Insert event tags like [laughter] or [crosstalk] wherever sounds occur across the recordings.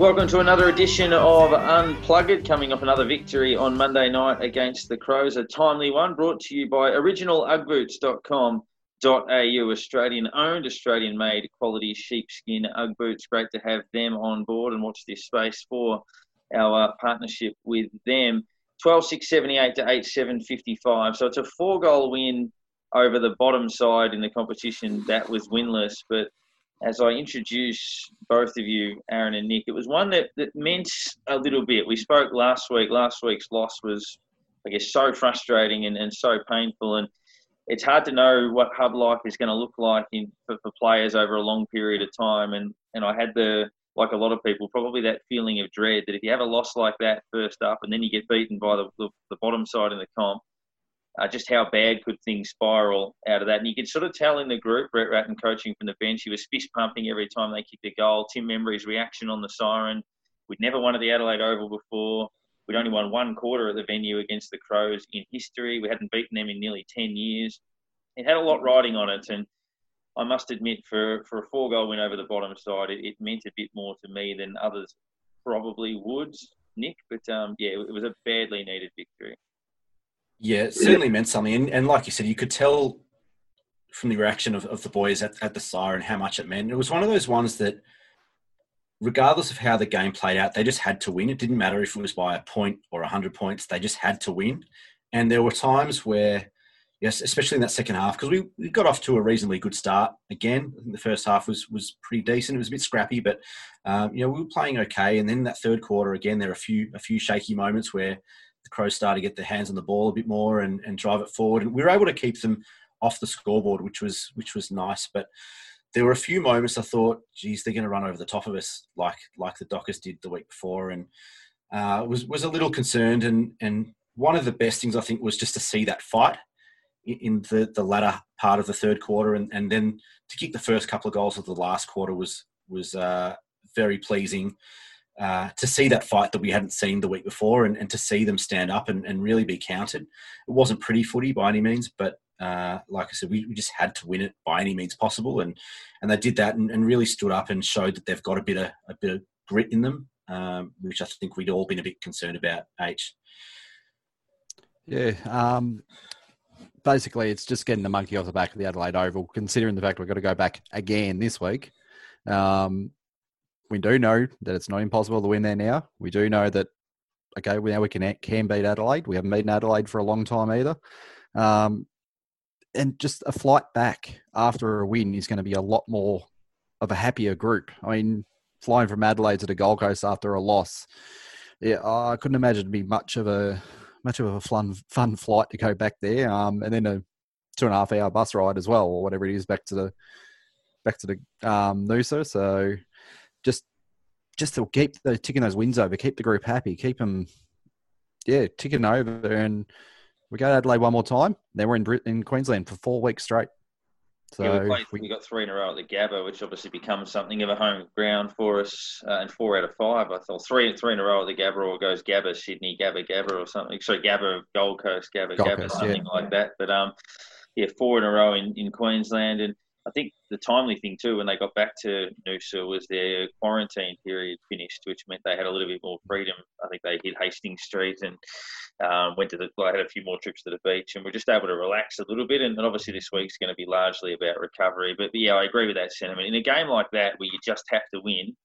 Welcome to another edition of Unpluggered, coming off another victory on Monday night against the Crows. A timely one brought to you by originaluggboots.com.au, Australian owned, Australian made quality sheepskin Ugg boots. Great to have them on board and watch this space for our uh, partnership with them. 12 6 78 to 8 7 55. So it's a four goal win over the bottom side in the competition that was winless. But as I introduce both of you, Darren and Nick, it was one that, that meant a little bit. We spoke last week. Last week's loss was, I guess, so frustrating and, and so painful. And it's hard to know what hub life is going to look like in, for, for players over a long period of time. And, and I had the, like a lot of people, probably that feeling of dread that if you have a loss like that first up and then you get beaten by the, the, the bottom side in the comp, uh, just how bad could things spiral out of that. And you could sort of tell in the group, Brett Ratten coaching from the bench, he was fist pumping every time they kicked a goal. Tim Membrey's reaction on the siren. We'd never won at the Adelaide Oval before. We'd only won one quarter at the venue against the Crows in history. We hadn't beaten them in nearly 10 years. It had a lot riding on it. And I must admit, for, for a four goal win over the bottom side, it, it meant a bit more to me than others probably would, Nick. But um, yeah, it was a badly needed victory. Yeah, it certainly meant something. And, and like you said, you could tell from the reaction of, of the boys at, at the siren how much it meant. It was one of those ones that, regardless of how the game played out, they just had to win. It didn't matter if it was by a point or 100 points, they just had to win. And there were times where, yes, especially in that second half, because we, we got off to a reasonably good start again. The first half was, was pretty decent. It was a bit scrappy, but, um, you know, we were playing okay. And then that third quarter, again, there were a few, a few shaky moments where the Crows started to get their hands on the ball a bit more and, and drive it forward. And we were able to keep them off the scoreboard, which was which was nice. But there were a few moments I thought, geez, they're going to run over the top of us like like the Dockers did the week before, and uh, was was a little concerned. And and one of the best things I think was just to see that fight in the the latter part of the third quarter, and and then to kick the first couple of goals of the last quarter was was uh, very pleasing uh, to see that fight that we hadn't seen the week before and, and to see them stand up and, and, really be counted. It wasn't pretty footy by any means, but uh, like I said, we, we, just had to win it by any means possible. And, and they did that and, and really stood up and showed that they've got a bit of, a bit of grit in them, um, which I think we'd all been a bit concerned about, H. Yeah. Um, basically, it's just getting the monkey off the back of the Adelaide Oval, considering the fact we've got to go back again this week. Um, we do know that it's not impossible to win there now. We do know that okay, now we can can beat Adelaide. We haven't beaten Adelaide for a long time either. Um, and just a flight back after a win is going to be a lot more of a happier group. I mean, flying from Adelaide to the Gold Coast after a loss, yeah, I couldn't imagine it'd be much of a much of a fun fun flight to go back there. Um, and then a two and a half hour bus ride as well, or whatever it is, back to the back to the um, Noosa. So just just to keep the, ticking those wins over, keep the group happy, keep them, yeah, ticking over. And we go to Adelaide one more time. Then we're in in Queensland for four weeks straight. So yeah, we, played, we, got three in a row at the Gabba, which obviously becomes something of a home ground for us. Uh, and four out of five, I thought three three in a row at the Gabba, or goes Gabba Sydney, Gabba Gabba, or something. Sorry, Gabba Gold Coast, Gabba Gold Gabba, Coast, something yeah. like that. But um, yeah, four in a row in, in Queensland, and I think the timely thing too when they got back to Noosa was their quarantine period finished, which meant they had a little bit more freedom. I think they hit Hastings Street and um, went to the. I had a few more trips to the beach, and we're just able to relax a little bit. And, and obviously this week's going to be largely about recovery. But, but yeah, I agree with that sentiment. In a game like that where you just have to win,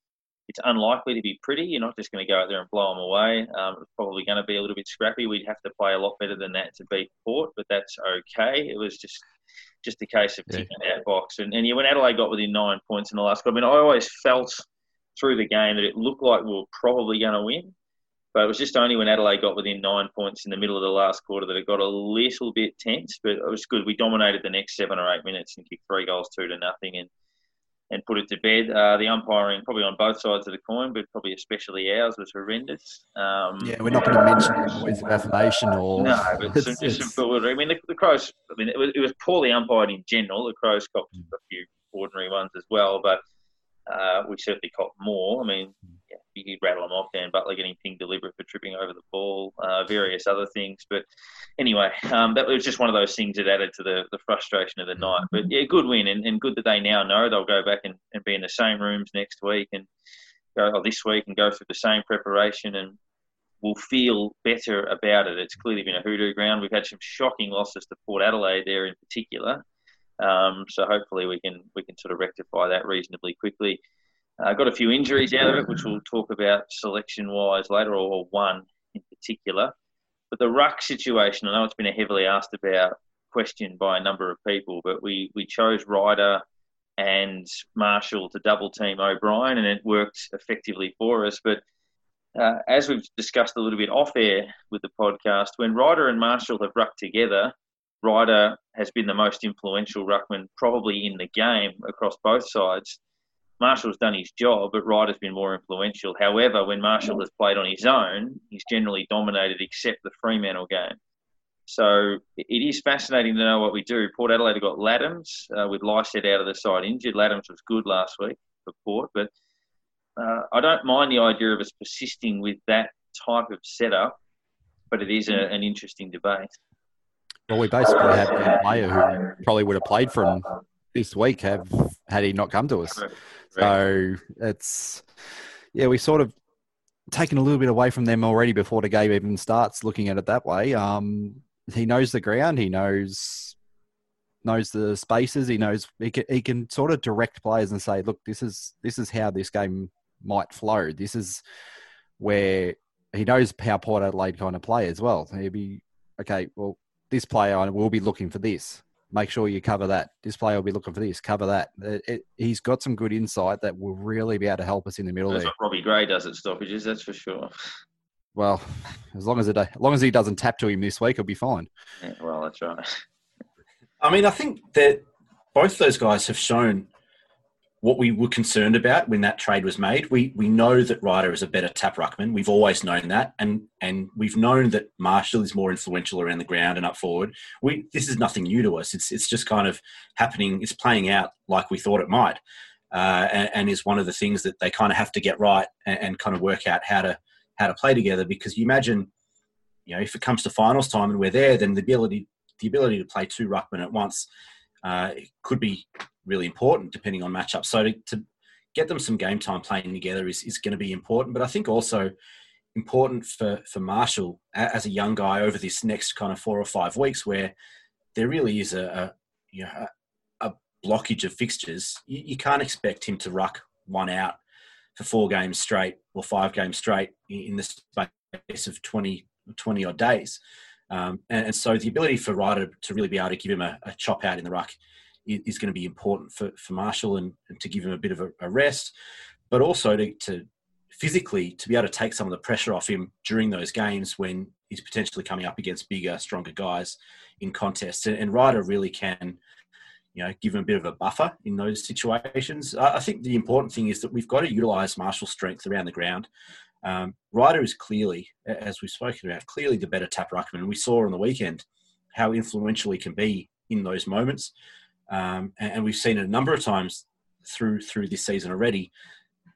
it's unlikely to be pretty. You're not just going to go out there and blow them away. Um, it's probably going to be a little bit scrappy. We'd have to play a lot better than that to beat Port, but that's okay. It was just just a case of ticking yeah. that box. And, and yeah, when Adelaide got within nine points in the last, quarter. I mean, I always felt through the game that it looked like we were probably going to win. But it was just only when Adelaide got within nine points in the middle of the last quarter that it got a little bit tense. But it was good. We dominated the next seven or eight minutes and kicked three goals, two to nothing. And and put it to bed. Uh, the umpiring, probably on both sides of the coin, but probably especially ours, was horrendous. Um, yeah, we're not going to mention words of affirmation or no, but [laughs] some, just some bewildering. I mean, the, the, Crows. I mean, it was, it was poorly umpired in general. The Crows got a few ordinary ones as well, but uh, we certainly caught more. I mean, could rattle them off. Dan Butler getting pinged deliberate for tripping over the ball, uh, various other things. But anyway, um, that was just one of those things that added to the, the frustration of the night. But yeah, good win and, and good that they now know they'll go back and, and be in the same rooms next week and go oh, this week and go through the same preparation and will feel better about it. It's clearly been a hoodoo ground. We've had some shocking losses to Port Adelaide there in particular. Um, so hopefully we can we can sort of rectify that reasonably quickly. Uh, got a few injuries out of it, which we'll talk about selection wise later, or one in particular. But the ruck situation, I know it's been a heavily asked about question by a number of people, but we, we chose Ryder and Marshall to double team O'Brien, and it worked effectively for us. But uh, as we've discussed a little bit off air with the podcast, when Ryder and Marshall have rucked together, Ryder has been the most influential ruckman probably in the game across both sides. Marshall's done his job, but Ryder's been more influential. However, when Marshall has played on his own, he's generally dominated except the Fremantle game. So it is fascinating to know what we do. Port Adelaide got Ladhams uh, with Lycett out of the side injured. Ladhams was good last week for Port, but uh, I don't mind the idea of us persisting with that type of setup, but it is a, an interesting debate. Well, we basically have a player who probably would have played from this week have had he not come to us. So it's yeah, we sort of taken a little bit away from them already before the game even starts. Looking at it that way, um, he knows the ground. He knows knows the spaces. He knows he can, he can sort of direct players and say, look, this is this is how this game might flow. This is where he knows how Port Adelaide kind of play as well. He'd be okay. Well, this player will be looking for this. Make sure you cover that. This player will be looking for this. Cover that. It, it, he's got some good insight that will really be able to help us in the middle that's there. what Robbie Gray does at stoppages. That's for sure. Well, as long as it, as long as he doesn't tap to him this week, he'll be fine. Yeah, well, that's right. I mean, I think that both those guys have shown what we were concerned about when that trade was made. We we know that Ryder is a better tap ruckman. We've always known that, and and we've known that Marshall is more influential around the ground and up forward. We this is nothing new to us. It's it's just kind of happening. It's playing out like we thought it might, uh, and, and, is one of the things that they kind of have to get right and, and kind of work out how to how to play together. Because you imagine, you know, if it comes to finals time and we're there, then the ability the ability to play two ruckmen at once uh, could be really important depending on matchup. So to, to get them some game time playing together is, is going to be important. But I think also important for, for Marshall as a young guy over this next kind of four or five weeks where there really is a, a you know, a, a blockage of fixtures. You, you, can't expect him to ruck one out for four games straight or five games straight in the space of 20, 20 odd days. Um, and, and, so the ability for Ryder to really be able to give him a, a chop out in the ruck is going to be important for, for Marshall and, and to give him a bit of a, a rest, but also to, to, physically to be able to take some of the pressure off him during those games when he's potentially coming up against bigger, stronger guys in contests. And, and Ryder really can, you know, give him a bit of a buffer in those situations. I, I think the important thing is that we've got to utilise Marshall's strength around the ground. Um, Ryder is clearly, as we've spoken about, clearly the better tap ruckman. And we saw on the weekend how influential he can be in those moments. Um, and, and, we've seen it a number of times through through this season already.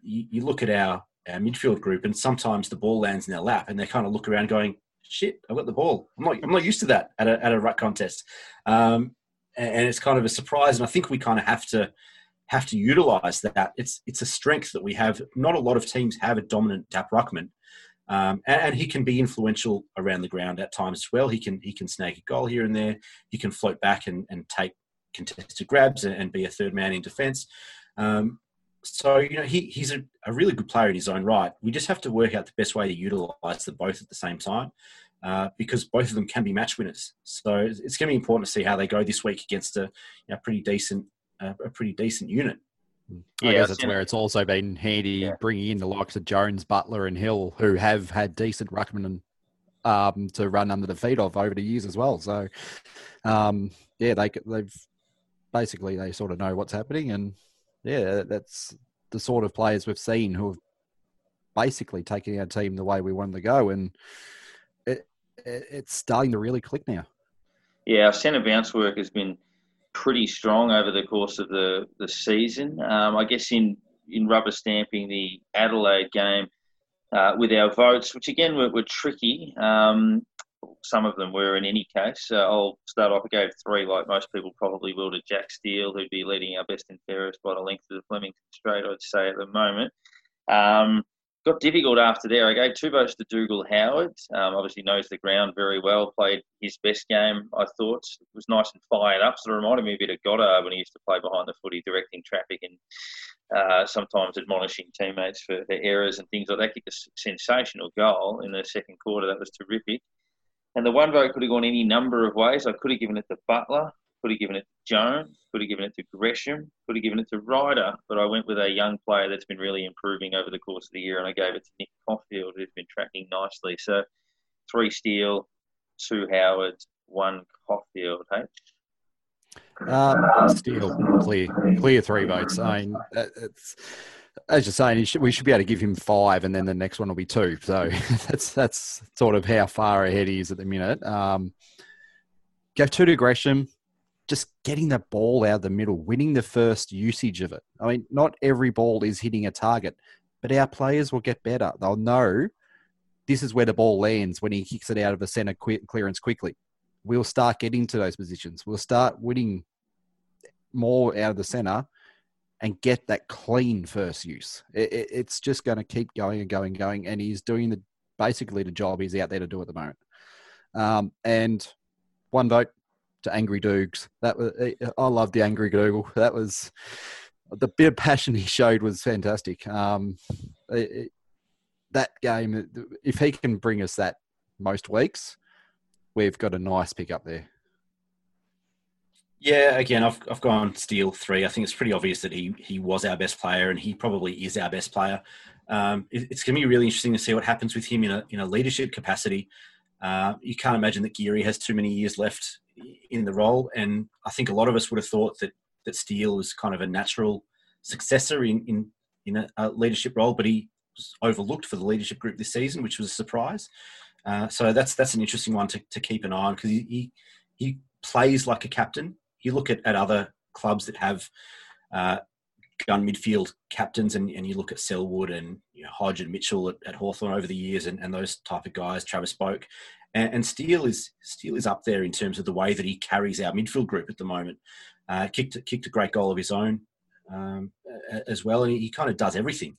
You, you, look at our, our midfield group, and sometimes the ball lands in their lap, and they kind of look around going, "Shit, I've got the ball. I'm not I'm not used to that at a at a ruck contest." Um, and, and it's kind of a surprise, and I think we kind of have to have to utilize that. It's it's a strength that we have. Not a lot of teams have a dominant tap ruckman. Um, and, and, he can be influential around the ground at times as well. He can he can snag a goal here and there. He can float back and, and take contested grabs and, and be a third man in defence. Um, so you know he, he's a, a, really good player in his own right. We just have to work out the best way to utilise them both at the same time, uh, because both of them can be match winners. So it's going to be important to see how they go this week against a you know, pretty decent uh, a pretty decent unit. I guess that's where it's also been handy yeah. bringing in the likes of Jones, Butler, and Hill, who have had decent ruckman um, to run under the feet of over the years as well. So, um, yeah, they they've basically they sort of know what's happening, and yeah, that's the sort of players we've seen who have basically taken our team the way we wanted to go, and it, it it's starting to really click now. Yeah, our centre bounce work has been pretty strong over the course of the the season. Um, I guess in in rubber stamping the Adelaide game uh, with our votes, which again were, were tricky. Um, some of them were in any case. Uh, I'll start off. I gave three, like most people probably will, to Jack Steele, who'd be leading our best and fairest by the length of the Flemington Straight, I'd say at the moment. Um, got difficult after there. I gave two votes to Dougal Howard. Um, obviously knows the ground very well. Played his best game, I thought. It was nice and fired up. Sort of reminded me a bit of Goddard when he used to play behind the footy, directing traffic and uh, sometimes admonishing teammates for their errors and things like that. Kicked a sensational goal in the second quarter. That was terrific. And the one vote could have gone any number of ways. I could have given it to Butler, could have given it to Jones, could have given it to Gresham, could have given it to Ryder, but I went with a young player that's been really improving over the course of the year, and I gave it to Nick Coffield, who's been tracking nicely. So three Steele, two Howard, one Coffield. Hey. Um, Steele, clear, clear three votes. I mean, it's as you're saying, we should be able to give him five, and then the next one will be two. So [laughs] that's that's sort of how far ahead he is at the minute. Um, go two to Gresham, just getting the ball out of the middle, winning the first usage of it. I mean, not every ball is hitting a target, but our players will get better. They'll know this is where the ball lands when he kicks it out of a centre clearance quickly. We'll start getting to those positions. We'll start winning more out of the centre and get that clean first use. It, it, it's just going to keep going and going and going. And he's doing the basically the job he's out there to do at the moment. Um, and one vote to Angry Doogs. That was I love the Angry Dougal. [laughs] That was the bit of passion he showed was fantastic. Um, it, that game, if he can bring us that most weeks, we've got a nice pick up there. Yeah, again, I've I've gone Steele three. I think it's pretty obvious that he he was our best player, and he probably is our best player. Um, it, it's going to be really interesting to see what happens with him in a in a leadership capacity. Uh, you can't imagine that Geary has too many years left in the role, and I think a lot of us would have thought that that Steele was kind of a natural successor in in in a, a leadership role, but he was overlooked for the leadership group this season, which was a surprise. Uh, so that's that's an interesting one to, to keep an eye on because he, he, he plays like a captain you look at, at other clubs that have uh, gun midfield captains and, and you look at Selwood and you know, Hodge and Mitchell at, at Hawthorn over the years and, and those type of guys, Travis Boak, And, and Steele is Steele is up there in terms of the way that he carries our midfield group at the moment. Uh, kicked kicked a great goal of his own um, as well, and he, he, kind of does everything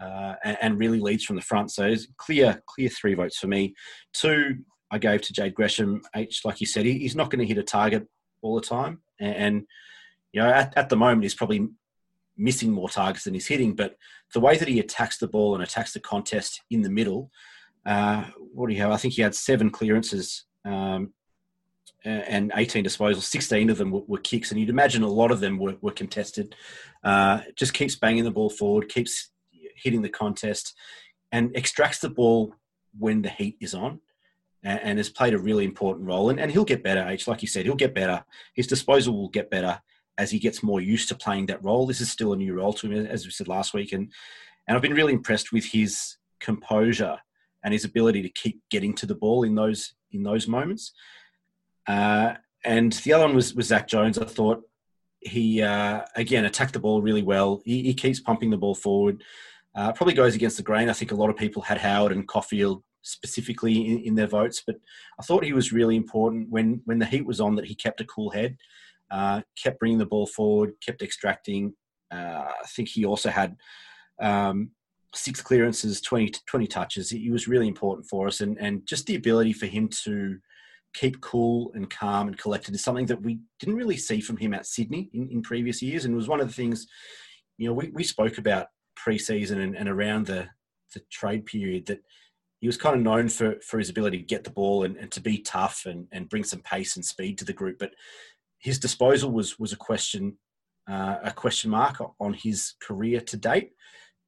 uh, and, and, really leads from the front. So it's clear clear three votes for me. Two I gave to Jade Gresham. H, like you said, he, he's not going to hit a target all the time. And, you know, at, at the moment, he's probably missing more targets than he's hitting. But the way that he attacks the ball and attacks the contest in the middle, uh, what do you have? I think he had seven clearances um, and 18 disposals. 16 of them were, were, kicks, and you'd imagine a lot of them were, were contested. Uh, just keeps banging the ball forward, keeps hitting the contest, and extracts the ball when the heat is on and, and has played a really important role. And, and he'll get better, H. Like you said, he'll get better. His disposal will get better as he gets more used to playing that role. This is still a new role to him, as we said last week. And, and I've been really impressed with his composure and his ability to keep getting to the ball in those in those moments. Uh, and the other one was, was Zach Jones. I thought he uh, again attacked the ball really well. He, he keeps pumping the ball forward. Uh, probably goes against the grain. I think a lot of people had Howard and Coffield specifically in, in, their votes, but I thought he was really important when when the heat was on that he kept a cool head, uh, kept bringing the ball forward, kept extracting. Uh, I think he also had um, six clearances, 20, 20 touches. He was really important for us, and and just the ability for him to keep cool and calm and collected is something that we didn't really see from him at Sydney in, in previous years, and was one of the things. You know, we, we spoke about preseason and, and around the the trade period that he was kind of known for, for his ability to get the ball and, and to be tough and, and bring some pace and speed to the group. But his disposal was was a question uh, a question mark on his career to date.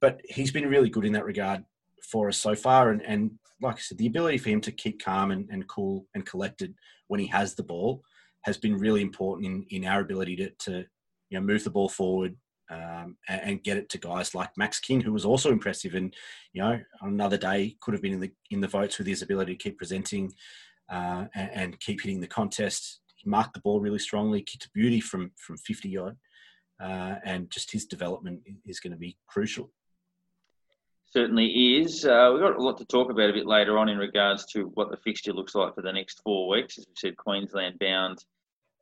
But he's been really good in that regard for us so far. And, and like I said, the ability for him to keep calm and, and cool and collected when he has the ball has been really important in, in our ability to, to you know move the ball forward, um, and, and, get it to guys like Max King, who was also impressive, and you know on another day could have been in the in the votes with his ability to keep presenting uh, and, and, keep hitting the contest. He marked the ball really strongly, kicked beauty from from 50 yard, uh, and just his development is going to be crucial. Certainly is. Uh, we've got a lot to talk about a bit later on in regards to what the fixture looks like for the next four weeks. As we said, Queensland bound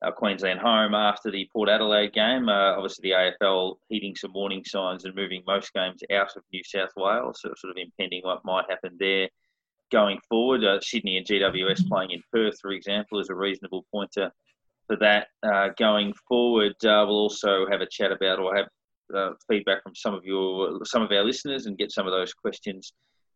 uh, Queensland home after the Port Adelaide game. Uh, obviously, the AFL heeding some warning signs and moving most games out of New South Wales, so sort of impending what might happen there going forward. Uh, Sydney and GWS playing in Perth, for example, is a reasonable pointer for that uh, going forward. Uh, we'll also have a chat about or have uh, feedback from some of your some of our listeners and get some of those questions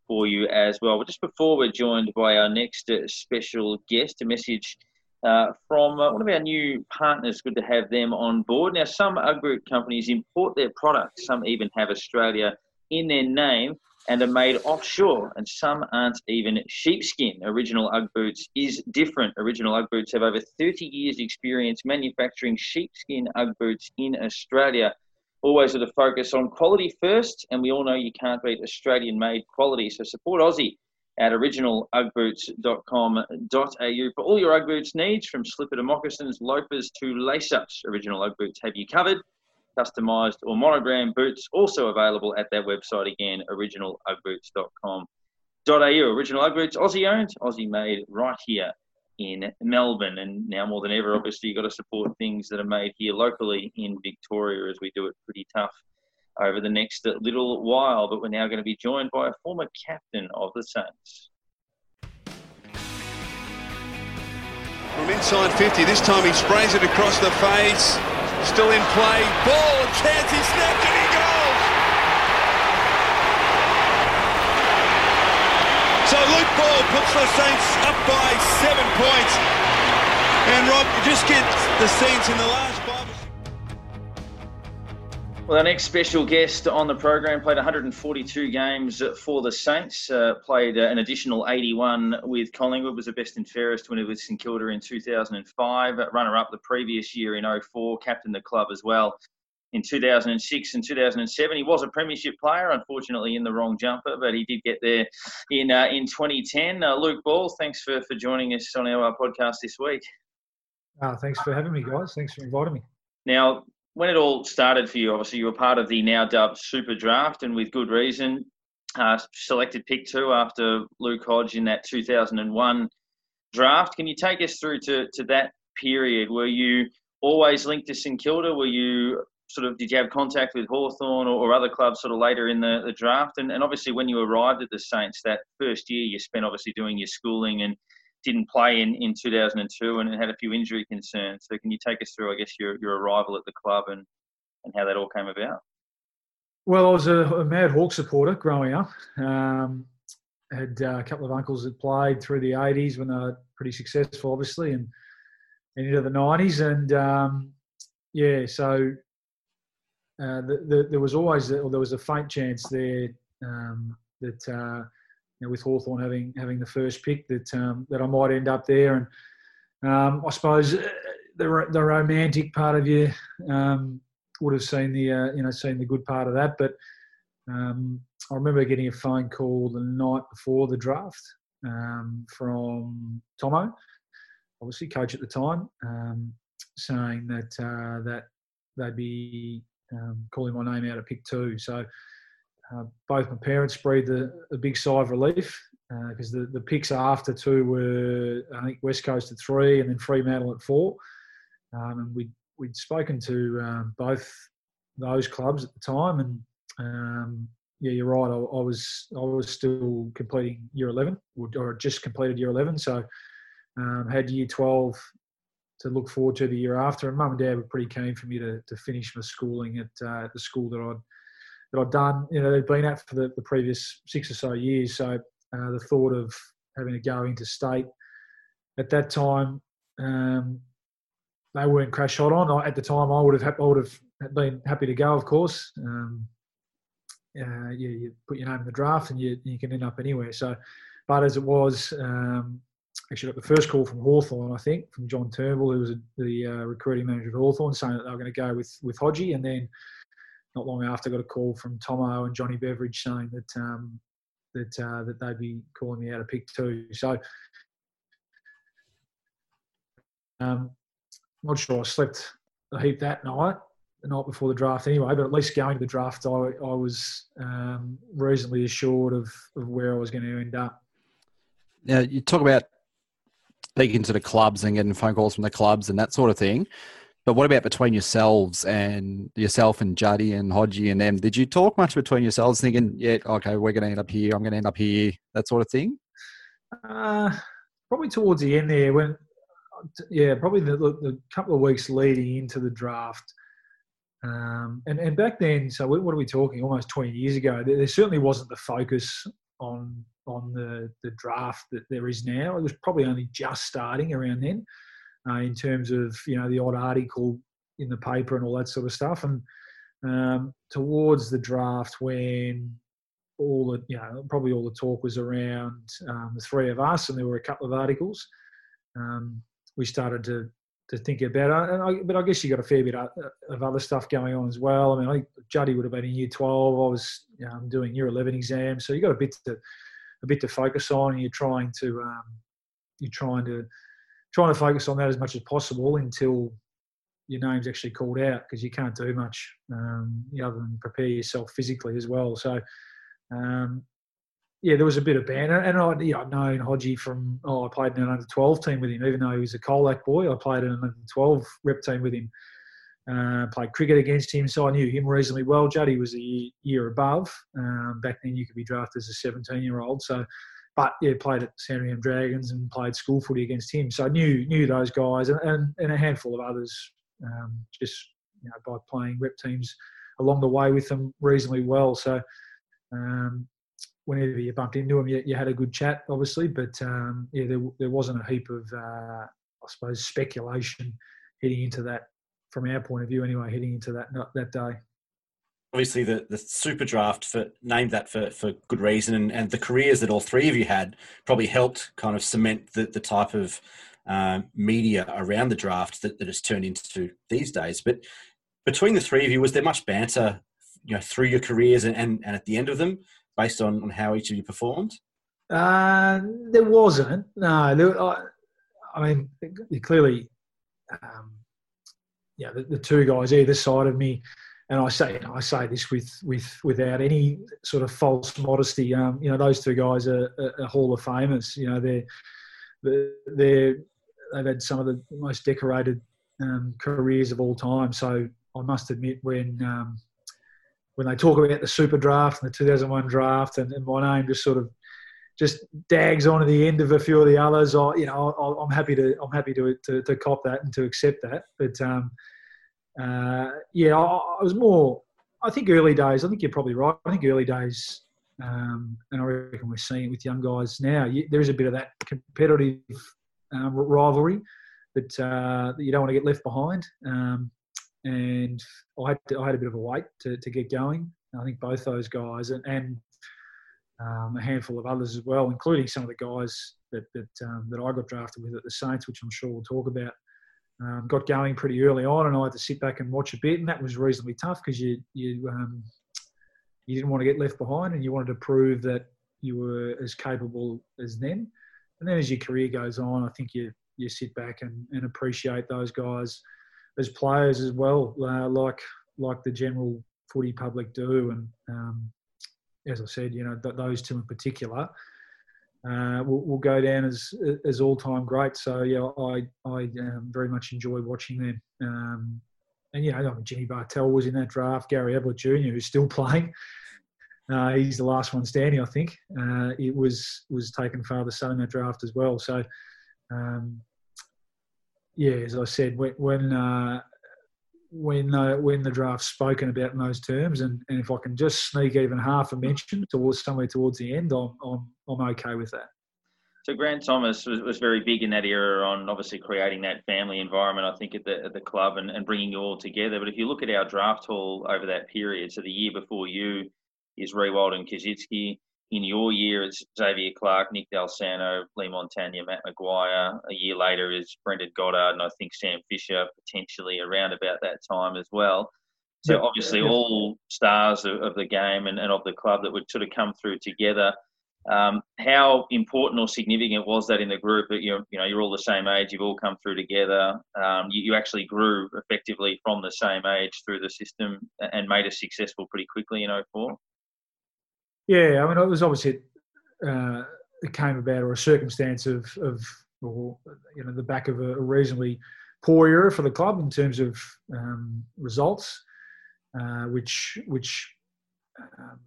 for you as well. But just before we're joined by our next special guest, a message uh, from uh, one of our new partners. Good to have them on board. Now, some boot companies import their products, some even have Australia in their name and are made offshore, and some aren't even sheepskin. Original UGG boots is different. Original UGG boots have over 30 years' experience manufacturing sheepskin UGG boots in Australia. Always with a focus on quality first, and we all know you can't beat Australian made quality. So support Aussie at originaluggboots.com.au for all your Ugg boots needs from slipper to moccasins, loafers to lace ups. Original Ugg boots have you covered. Customized or monogram boots also available at that website again, originaluggboots.com.au. Original Ugg boots, Aussie owned, Aussie made right here in Melbourne. And now more than ever, obviously, you've got to support things that are made here locally in Victoria as we do it pretty tough over the next little while. But we're now going to be joined by a former captain of the Saints. From inside 50, this time he sprays it across the face. Still in play. Ball, chance, he snapped it, he goes! So Luke Ball puts the Saints up by seven points. And Rob, you just get the Saints in the last well, our next special guest on the program played 142 games for the Saints, uh, played uh, an additional 81 with Collingwood, was the best and fairest he was St Kilda in 2005, runner up the previous year in 04, captained the club as well in 2006 and 2007. He was a premiership player, unfortunately in the wrong jumper, but he did get there in uh, in 2010. Uh, Luke Ball, thanks for, for joining us on our podcast this week. Uh, thanks for having me, guys. Thanks for inviting me. Now, when it all started for you, obviously you were part of the now dubbed Super Draft, and with good reason. Uh, selected pick two after Luke Hodge in that 2001 draft. Can you take us through to, to that period? Were you always linked to St Kilda? Were you sort of did you have contact with Hawthorn or, or, other clubs sort of later in the, the draft? And, and obviously when you arrived at the Saints that first year, you spent obviously doing your schooling and didn't play in, in 2002 and had a few injury concerns. So can you take us through, I guess, your, your arrival at the club and, and how that all came about? Well, I was a, a Mad Hawk supporter growing up. Um, had uh, a couple of uncles that played through the 80s when they were pretty successful, obviously, and, and into the 90s. And um, yeah, so uh, the, the, there was always, or there was a faint chance there um, that uh, you know, with Hawthorn having having the first pick that um, that I might end up there. And um, I suppose uh, the the romantic part of you um, would have seen the uh, you know seen the good part of that. But um, I remember getting a phone call the night before the draft um, from Tomo, obviously coach at the time, um, saying that uh, that they'd be calling my name out at pick two. So uh, both my parents breathed a, a, big sigh of relief because uh, the, the picks after two were, I think, West Coast at three and then Fremantle at four. Um, and we'd, we'd spoken to um, both those clubs at the time. And um, yeah, you're right. I, I, was I was still completing year 11 or, just completed year 11. So um, had year 12 to look forward to the year after. And mum and dad were pretty keen for me to, to finish my schooling at, uh, at the school that I'd that I'd done, you know, they'd been at for the, the previous six or so years. So uh, the thought of having to go into state at that time, um, they weren't crash hot on. I, at the time, I would have I would have been happy to go, of course. Um, uh, you, you, put your name in the draft and you, you can end up anywhere. So, but as it was, um, actually got the first call from Hawthorn, I think, from John Turnbull, who was the uh, recruiting manager at Hawthorn, saying that they were going to go with with Hodgie, and then not long after, I got a call from Tomo and Johnny Beveridge saying that um, that uh, that they'd be calling me out of pick two. So um, not sure I slept a heap that night, the night before the draft anyway. But at least going to the draft, I, I was um, reasonably assured of, of where I was going to end up. Now you talk about speaking to the clubs and getting phone calls from the clubs and that sort of thing. But what about between yourselves and yourself and Juddy and Hodgie and them? Did you talk much between yourselves, thinking, "Yeah, okay, we're going to end up here. I'm going to end up here," that sort of thing? Uh, probably towards the end there, when yeah, probably the, the couple of weeks leading into the draft. Um, and, and back then, so what are we talking? Almost 20 years ago, there, there, certainly wasn't the focus on on the, the draft that there is now. It was probably only just starting around then, uh, in terms of you know the odd article in the paper and all that sort of stuff. And um, towards the draft, when all the you know probably all the talk was around um, the three of us, and there were a couple of articles. Um, we started to to think about it. And I, but I guess you got a fair bit of, other stuff going on as well. I mean, I Juddy would have been in year 12. I was doing year 11 exams, so you got a bit to a bit to focus on. And you're trying to um, you're trying to trying to focus on that as much as possible until your name's actually called out because you can't do much um, other than prepare yourself physically as well. So um, yeah, there was a bit of banter, and I, you know, known Hodgie from. Oh, I played in an under twelve team with him, even though he was a Colac boy. I played in an under twelve rep team with him. Uh, played cricket against him, so I knew him reasonably well. Juddy was a year, year above. Um, back then, you could be drafted as a seventeen-year-old. So, but yeah, played at Sandringham Dragons and played school footy against him. So I knew knew those guys and, and, and a handful of others um, just you know, by playing rep teams along the way with them reasonably well. So um, whenever you bumped into him, you, you had a good chat, obviously. But um, yeah, there, there wasn't a heap of, uh, I suppose, speculation heading into that, from our point of view anyway, heading into that that day. Obviously, the, the super draft for named that for, for good reason, and, and the careers that all three of you had probably helped kind of cement the, the type of um, media around the draft that, that has turned into these days. But between the three of you, was there much banter, you know, through your careers and, and, and at the end of them? based on, on how each of you performed? Uh, there wasn't. No, there, I, I, mean, clearly, um, yeah, the, the, two guys either side of me, and I say, I say this with with without any sort of false modesty. Um, you know, those two guys are, Hall of Famers. You know, they're they're they've had some of the most decorated um, careers of all time. So I must admit, when um, when they talk about the super draft and the 2001 draft, and, and my name just sort of just dags on to the end of a few of the others. I, you know, I, am happy to I'm happy to, to, to cop that and to accept that. But um, uh, yeah, I, I, was more. I think early days. I think you're probably right. I think early days, um, and I reckon we're seeing it with young guys now. You, there is a bit of that competitive um, rivalry that, uh, that you don't want to get left behind. Um, and I had, to, I had a bit of a wait to, to get going. I think both those guys and, and um, a handful of others as well, including some of the guys that that, um, that I got drafted with at the Saints, which I'm sure we'll talk about, um, got going pretty early on, and I had to sit back and watch a bit, and that was reasonably tough because you you um, you didn't want to get left behind, and you wanted to prove that you were as capable as them. And then as your career goes on, I think you you sit back and, and appreciate those guys as players as well, uh, like like the general footy public do. And um, as I said, you know th- those two in particular uh, will, will, go down as as all time great. So yeah, I I um, very much enjoy watching them. Um, and you know, I mean, Jimmy Bartel was in that draft. Gary Ablett Jr., who's still [laughs] playing. Uh, he's the last one standing, I think. Uh, it was was taken father son in that draft as well. So um, yeah, as I said, when when uh, when, when the draft's spoken about in those terms, and, and if I can just sneak even half a mention towards somewhere towards the end, I'm I'm, I'm okay with that. So Grant Thomas was, was very big in that era on obviously creating that family environment. I think at the at the club and, and bringing you all together. But if you look at our draft haul over that period, so the year before you is Riewoldt and Koschitzke in your year, it's Xavier Clark, Nick Dal Santo, Leigh Montagna, Matt Maguire. A year later is Brendan Goddard, and I think Sam Fisher potentially around about that time as well. So obviously all stars of, of, the game and, and of the club that would sort of come through together. Um, how important or significant was that in the group? That you're, you know, you're all the same age. You've all come through together. Um, you, you, actually grew effectively from the same age through the system and made us successful pretty quickly in 04. Yeah, I mean, it was obviously uh, it came about or a circumstance of, of or you know the back of a, reasonably poor year for the club in terms of um, results, uh, which which um,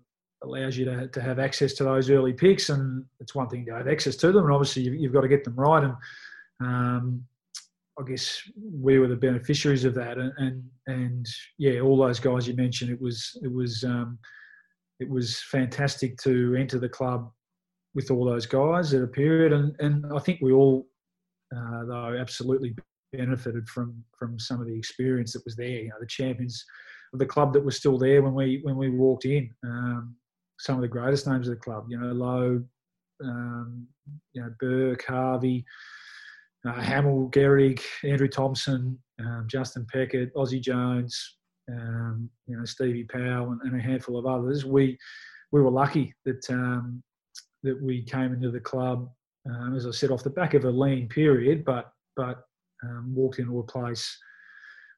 allows you to, to have access to those early picks. And it's one thing to have access to them, and obviously you've, you've got to get them right. And um, I guess we were the beneficiaries of that. And, and, and yeah, all those guys you mentioned, it was it was um, it was fantastic to enter the club with all those guys at a period. And and I think we all uh, though absolutely benefited from from some of the experience that was there. You know, the champions of the club that were still there when we when we walked in. Um, some of the greatest names of the club. You know, Loewe, um, you know, Burke, Harvey, uh, Hamill, Gehrig, Andrew Thompson, um, Justin Peckett, Aussie Jones, um, you know, Stevie Powell, and, and, a handful of others. We we were lucky that um, that we came into the club, um, as I said, off the back of a lean period, but but um, walked into a place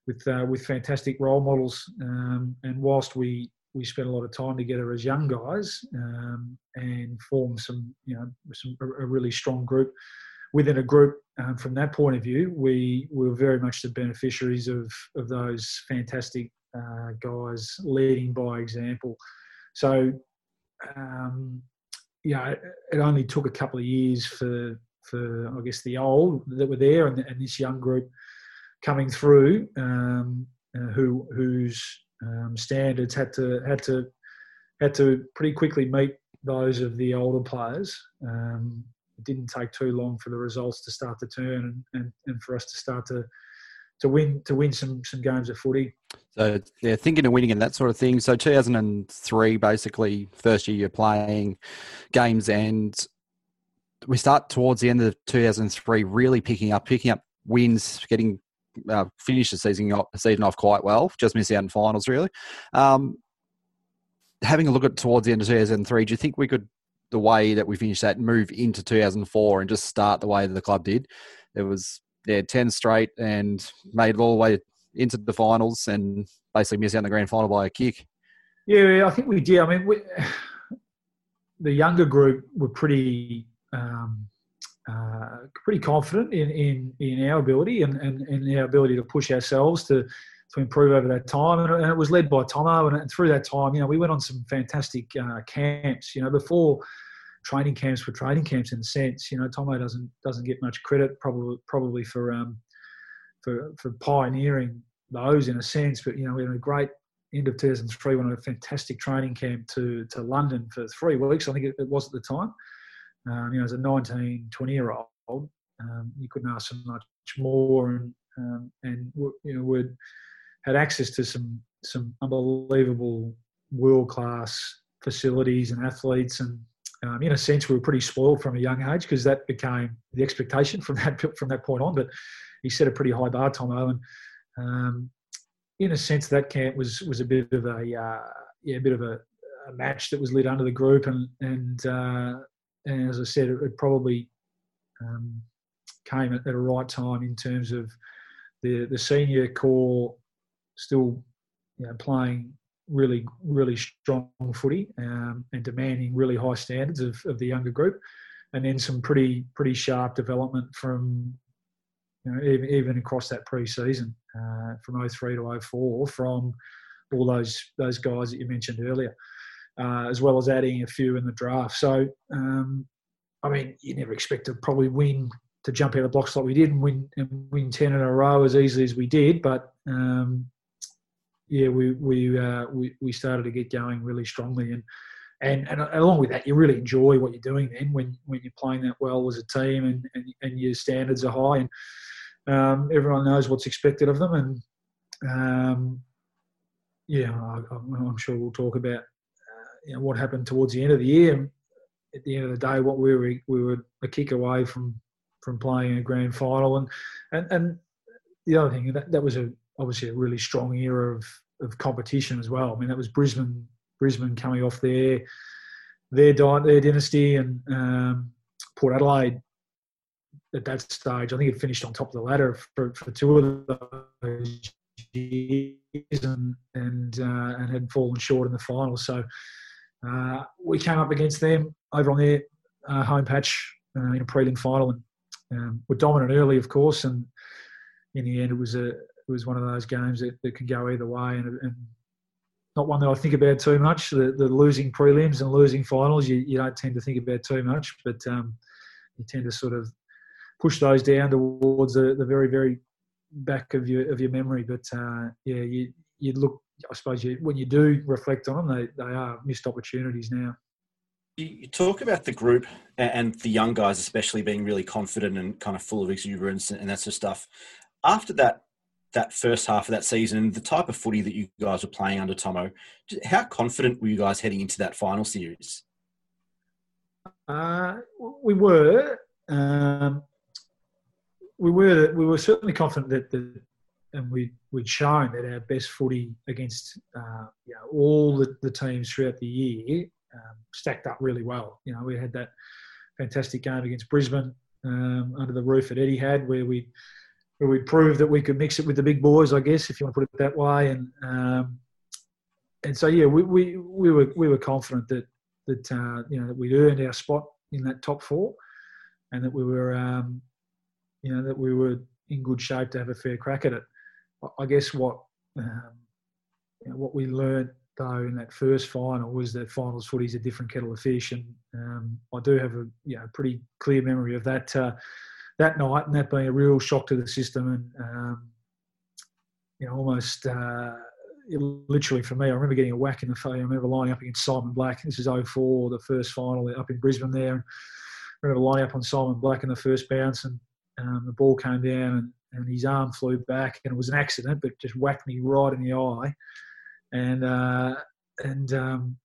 with uh, with fantastic role models. and whilst we we spent a lot of time together as young guys um, and formed some, you know, some, a really strong group. Within a group, um, from that point of view, we were very much the beneficiaries of, of those fantastic uh, guys leading by example. So, um, yeah, it, only took a couple of years for, for I guess, the old that were there and, and this young group coming through um, uh, who whose um, standards had to had to had to pretty quickly meet those of the older players. Um, it didn't take too long for the results to start to turn and, and, and for us to start to to win to win some some games of footy. So yeah, thinking of winning and that sort of thing. So 2003, basically first year you're playing games, and we start towards the end of 2003, really picking up, picking up wins, getting uh, finished the season off, season off quite well. Just missed out in finals, really. Um, having a look at towards the end of 2003, do you think we could, the way that we finished that, move into 2004 and just start the way that the club did? It was yeah, 10 straight and made it all the way into the finals and basically missed out in the grand final by a kick. Yeah, I think we did. I mean, we, [sighs] the younger group were pretty um, uh, pretty confident in, in, in our ability and, and, and our ability to push ourselves to, to improve over that time. And, and it was led by Tomo. And, and, through that time, you know, we went on some fantastic uh, camps. You know, before training camps were training camps in a sense. You know, Tomo doesn't doesn't get much credit probably probably for um, for for pioneering those in a sense. But you know, we had a great end of 2003 went on a fantastic training camp to to London for three weeks. I think it, it was at the time. Um, you know, as a 19, 20 year old, um, you couldn't ask for much more, and um, and you know, had access to some some unbelievable world class facilities and athletes, and um, in a sense, we were pretty spoiled from a young age because that became the expectation from [laughs] that from that point on. But he set a pretty high bar, Tomo, and um, in a sense, that camp was was a bit of a uh, yeah, a bit of a, a, match that was lit under the group, and and uh, and as I said, it, it probably um, came at, at, a right time in terms of the the senior core still you know, playing really really strong footy um, and demanding really high standards of, of the younger group, and then some pretty pretty sharp development from you know even, even across that pre-season uh, from 03 to 04 from all those those guys that you mentioned earlier uh, as well as adding a few in the draft. So, um, I mean, you never expect to probably win to jump out of the blocks like we did and win and win ten in a row as easily as we did. But um, yeah, we we, uh, we we started to get going really strongly, and, and and along with that, you really enjoy what you're doing then when when you're playing that well as a team and and, and your standards are high and um, everyone knows what's expected of them and. Um, yeah, I, I'm sure we'll talk about you know, what happened towards the end of the year. At the end of the day, what we were we were a kick away from from playing a grand final, and and, and the other thing that that was a obviously a really strong era of of competition as well. I mean, that was Brisbane Brisbane coming off their their their dynasty, and um, Port Adelaide at that stage. I think it finished on top of the ladder for, for two of those years, and and uh, and had fallen short in the final. So uh, we came up against them over on their uh, home patch uh, in a prelim final, and um, were dominant early, of course, and in the end, it was a it was one of those games that, that could go either way, and, and not one that I think about too much. The, the losing prelims and losing finals, you, you don't tend to think about too much, but um, you tend to sort of push those down towards the, the very very back of your of your memory. But uh, yeah, you you look. I suppose you, when you do reflect on them, they, they are missed opportunities now. You talk about the group and the young guys, especially being really confident and kind of full of exuberance and that sort of stuff. After that, that first half of that season and the type of footy that you guys were playing under Tomo, how confident were you guys heading into that final series? Uh, we were. Um, we were we were certainly confident that the and we we'd shown that our best footy against uh, you know, all the, the teams throughout the year um, stacked up really well. You know, we had that fantastic game against Brisbane um, under the roof at Etihad where we where we proved that we could mix it with the big boys, I guess, if you want to put it that way. And um, and so yeah, we, we we were we were confident that that uh, you know that we'd earned our spot in that top four, and that we were um, you know, that we were in good shape to have a fair crack at it. I guess what um, you know, what we learned though in that first final was that finals footy is a different kettle of fish, and um, I do have a you know, pretty clear memory of that uh, that night, and that being a real shock to the system, and um, you know almost. Uh, literally for me, I remember getting a whack in the face. I remember lining up against Simon Black. This is 04, the first final up in Brisbane there. And I remember lining up on Simon Black in the first bounce and um, the ball came down and, and his arm flew back, and it was an accident, but just whacked me right in the eye, and uh, and um,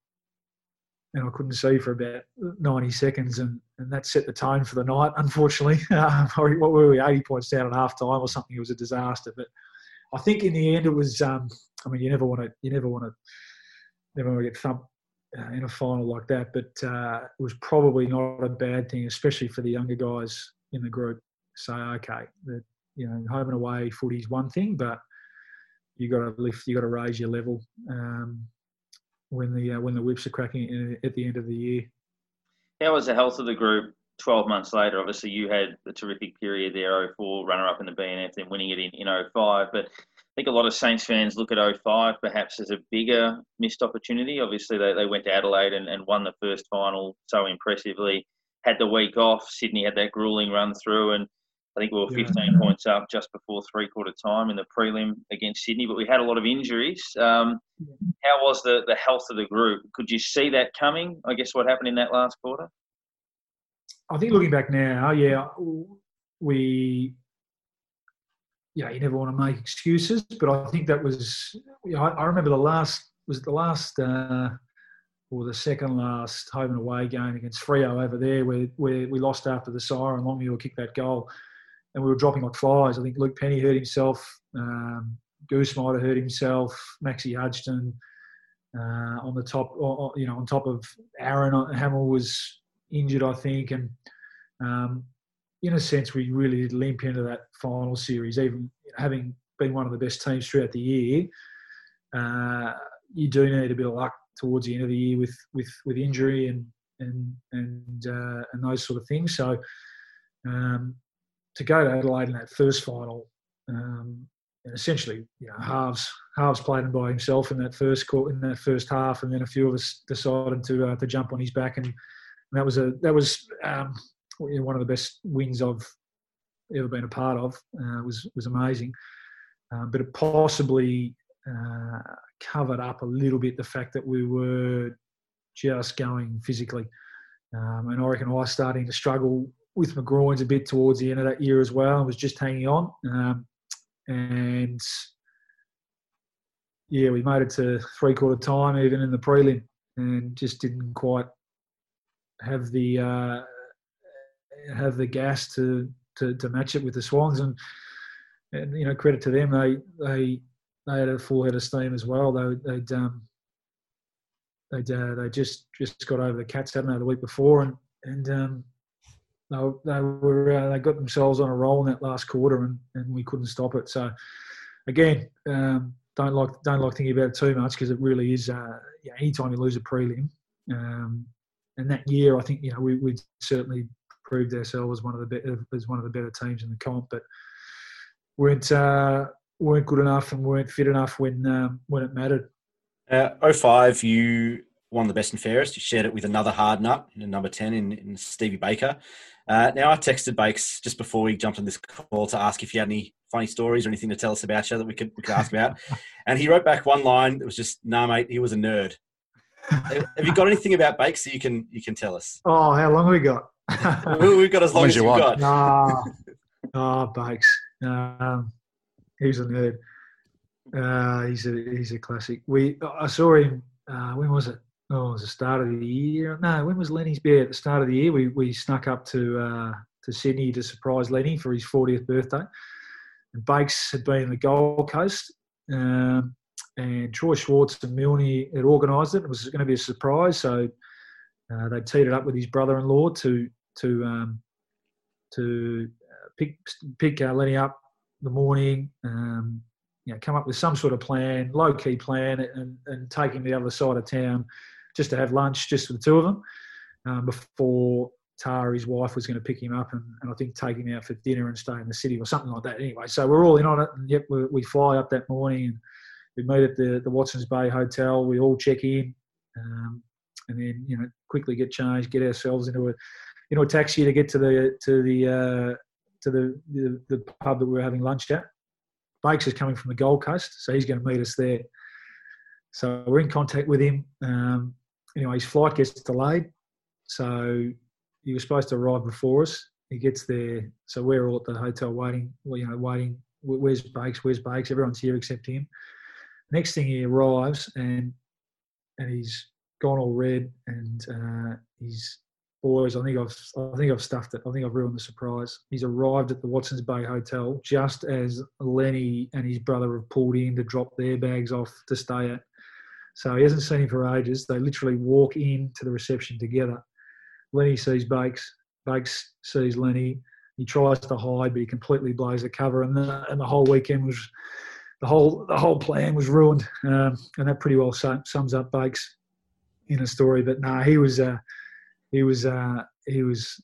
and I couldn't see for about 90 seconds, and, and that set the tone for the night. Unfortunately, [laughs] um, what were we 80 points down at half time or something? It was a disaster, but I think in the end it was. Um, I mean, you never want to, you never want to, never want to get thumped uh, in a final like that, but uh, it was probably not a bad thing, especially for the younger guys in the group say, okay, you know, home and away footy is one thing, but you got to lift, you got to raise your level um, when the uh, when the whips are cracking at the end of the year. How was the health of the group 12 months later? Obviously, you had a terrific period there, 04, runner up in the BNF, then winning it in, in 05. But I think a lot of Saints fans look at 05 perhaps as a bigger missed opportunity. Obviously, they, they went to Adelaide and, and won the first final so impressively. Had the week off. Sydney had that grueling run through, and I think we were 15 yeah. points up just before three quarter time in the prelim against Sydney, but we had a lot of injuries. Um, how was the, the health of the group? Could you see that coming? I guess what happened in that last quarter? I think looking back now, yeah, we, yeah, you never want to make excuses, but I think that was, I, remember the last, was it the last, uh, or the second last home and away game against Freo over there, where, where we lost after the siren. Longmuir kicked that goal and we were dropping like flies. I think Luke Penny hurt himself. Um, Goose might have hurt himself. Maxie Hudson uh, on the top, you know, on top of Aaron Hamill was injured, I think, and um, in a sense, we really did limp into that final series, even having been one of the best teams throughout the year. Uh, you do need a bit of luck towards the end of the year with with with injury and and and uh, and those sort of things. So um, to go to Adelaide in that first final, um, and essentially, you know, Harvs Harvs played him by himself in that first court, in that first half, and then a few of us decided to uh, to jump on his back, and, and that was a that was um, one of the best wins I've ever been a part of. Uh, was was amazing, uh, but it possibly uh, covered up a little bit the fact that we were just going physically. Um, and I reckon I was starting to struggle with McGroins a bit towards the end of that year as well. I was just hanging on. Um, and yeah, we made it to three quarter time, even in the prelim, and just didn't quite have the uh, have the gas to, to, to match it with the Swans. And, and you know, credit to them, they they they had a full head of steam as well. They they'd um, they'd uh, they just just got over the Cats, hadn't they, the week before, and and um, they, they were uh, they got themselves on a roll in that last quarter, and, and we couldn't stop it. So again, um, don't like don't like thinking about it too much because it really is. Uh, yeah, anytime you lose a prelim, um, and that year I think you know we, we certainly proved ourselves as one of the better, as one of the better teams in the comp, but weren't uh, weren't good enough and weren't fit enough when um, when it mattered. Uh, 05, you won the best and fairest. You shared it with another hard nut, number 10 in, in Stevie Baker. Uh, now, I texted Bakes just before we jumped on this call to ask if he had any funny stories or anything to tell us about you that we could, we could ask about. [laughs] and he wrote back one line that was just, nah, mate, he was a nerd. Have you got anything about Bakes that you can you can tell us? Oh, how long have we got? [laughs] We've got as long as, you you've want. got. Nah, oh, Bakes. Um, he's a nerd. Uh, he's a he's a classic. We I saw him. Uh, when was it? Oh, it was the start of the year. No, when was Lenny's beer? At the start of the year, we we snuck up to uh, to Sydney to surprise Lenny for his 40th birthday. And Bakes had been in the Gold Coast, um, and Troy Schwarze and Milne had organised it. It was going to be a surprise, so uh, they teed it up with his brother-in-law to to um, to uh, pick pick uh, Lenny up the morning. Um, you know, come up with some sort of plan, low key plan, and, and take him to the other side of town just to have lunch, just for the two of them, um, before Tara, his wife, was going to pick him up and, and I think take him out for dinner and stay in the city or something like that. Anyway, so we're all in on it, and yep, we, we fly up that morning and we meet at the the Watson's Bay Hotel. We all check in, um, and then you know quickly get changed, get ourselves into a into a taxi to get to the to the uh, to the, the the pub that we were having lunch at. Bakes is coming from the Gold Coast, so he's going to meet us there. So we're in contact with him. Um, anyway, his flight gets delayed, so he was supposed to arrive before us. He gets there, so we're all at the hotel waiting. well, You know, waiting. Where's Bakes? Where's Bakes? Everyone's here except him. Next thing he arrives and and he's gone all red and uh, he's boys. I think I've I think I've stuffed it. I think I've ruined the surprise. He's arrived at the Watson's Bay Hotel just as Lenny and his brother have pulled in to drop their bags off to stay at. So he hasn't seen him for ages. They literally walk in to the reception together. Lenny sees Bakes. Bakes sees Lenny. He tries to hide, but he completely blows the cover, and the, and the whole weekend was the whole the whole plan was ruined. Um, and that pretty well sums up Bakes in a story. But no, nah, he was uh, he was uh, he was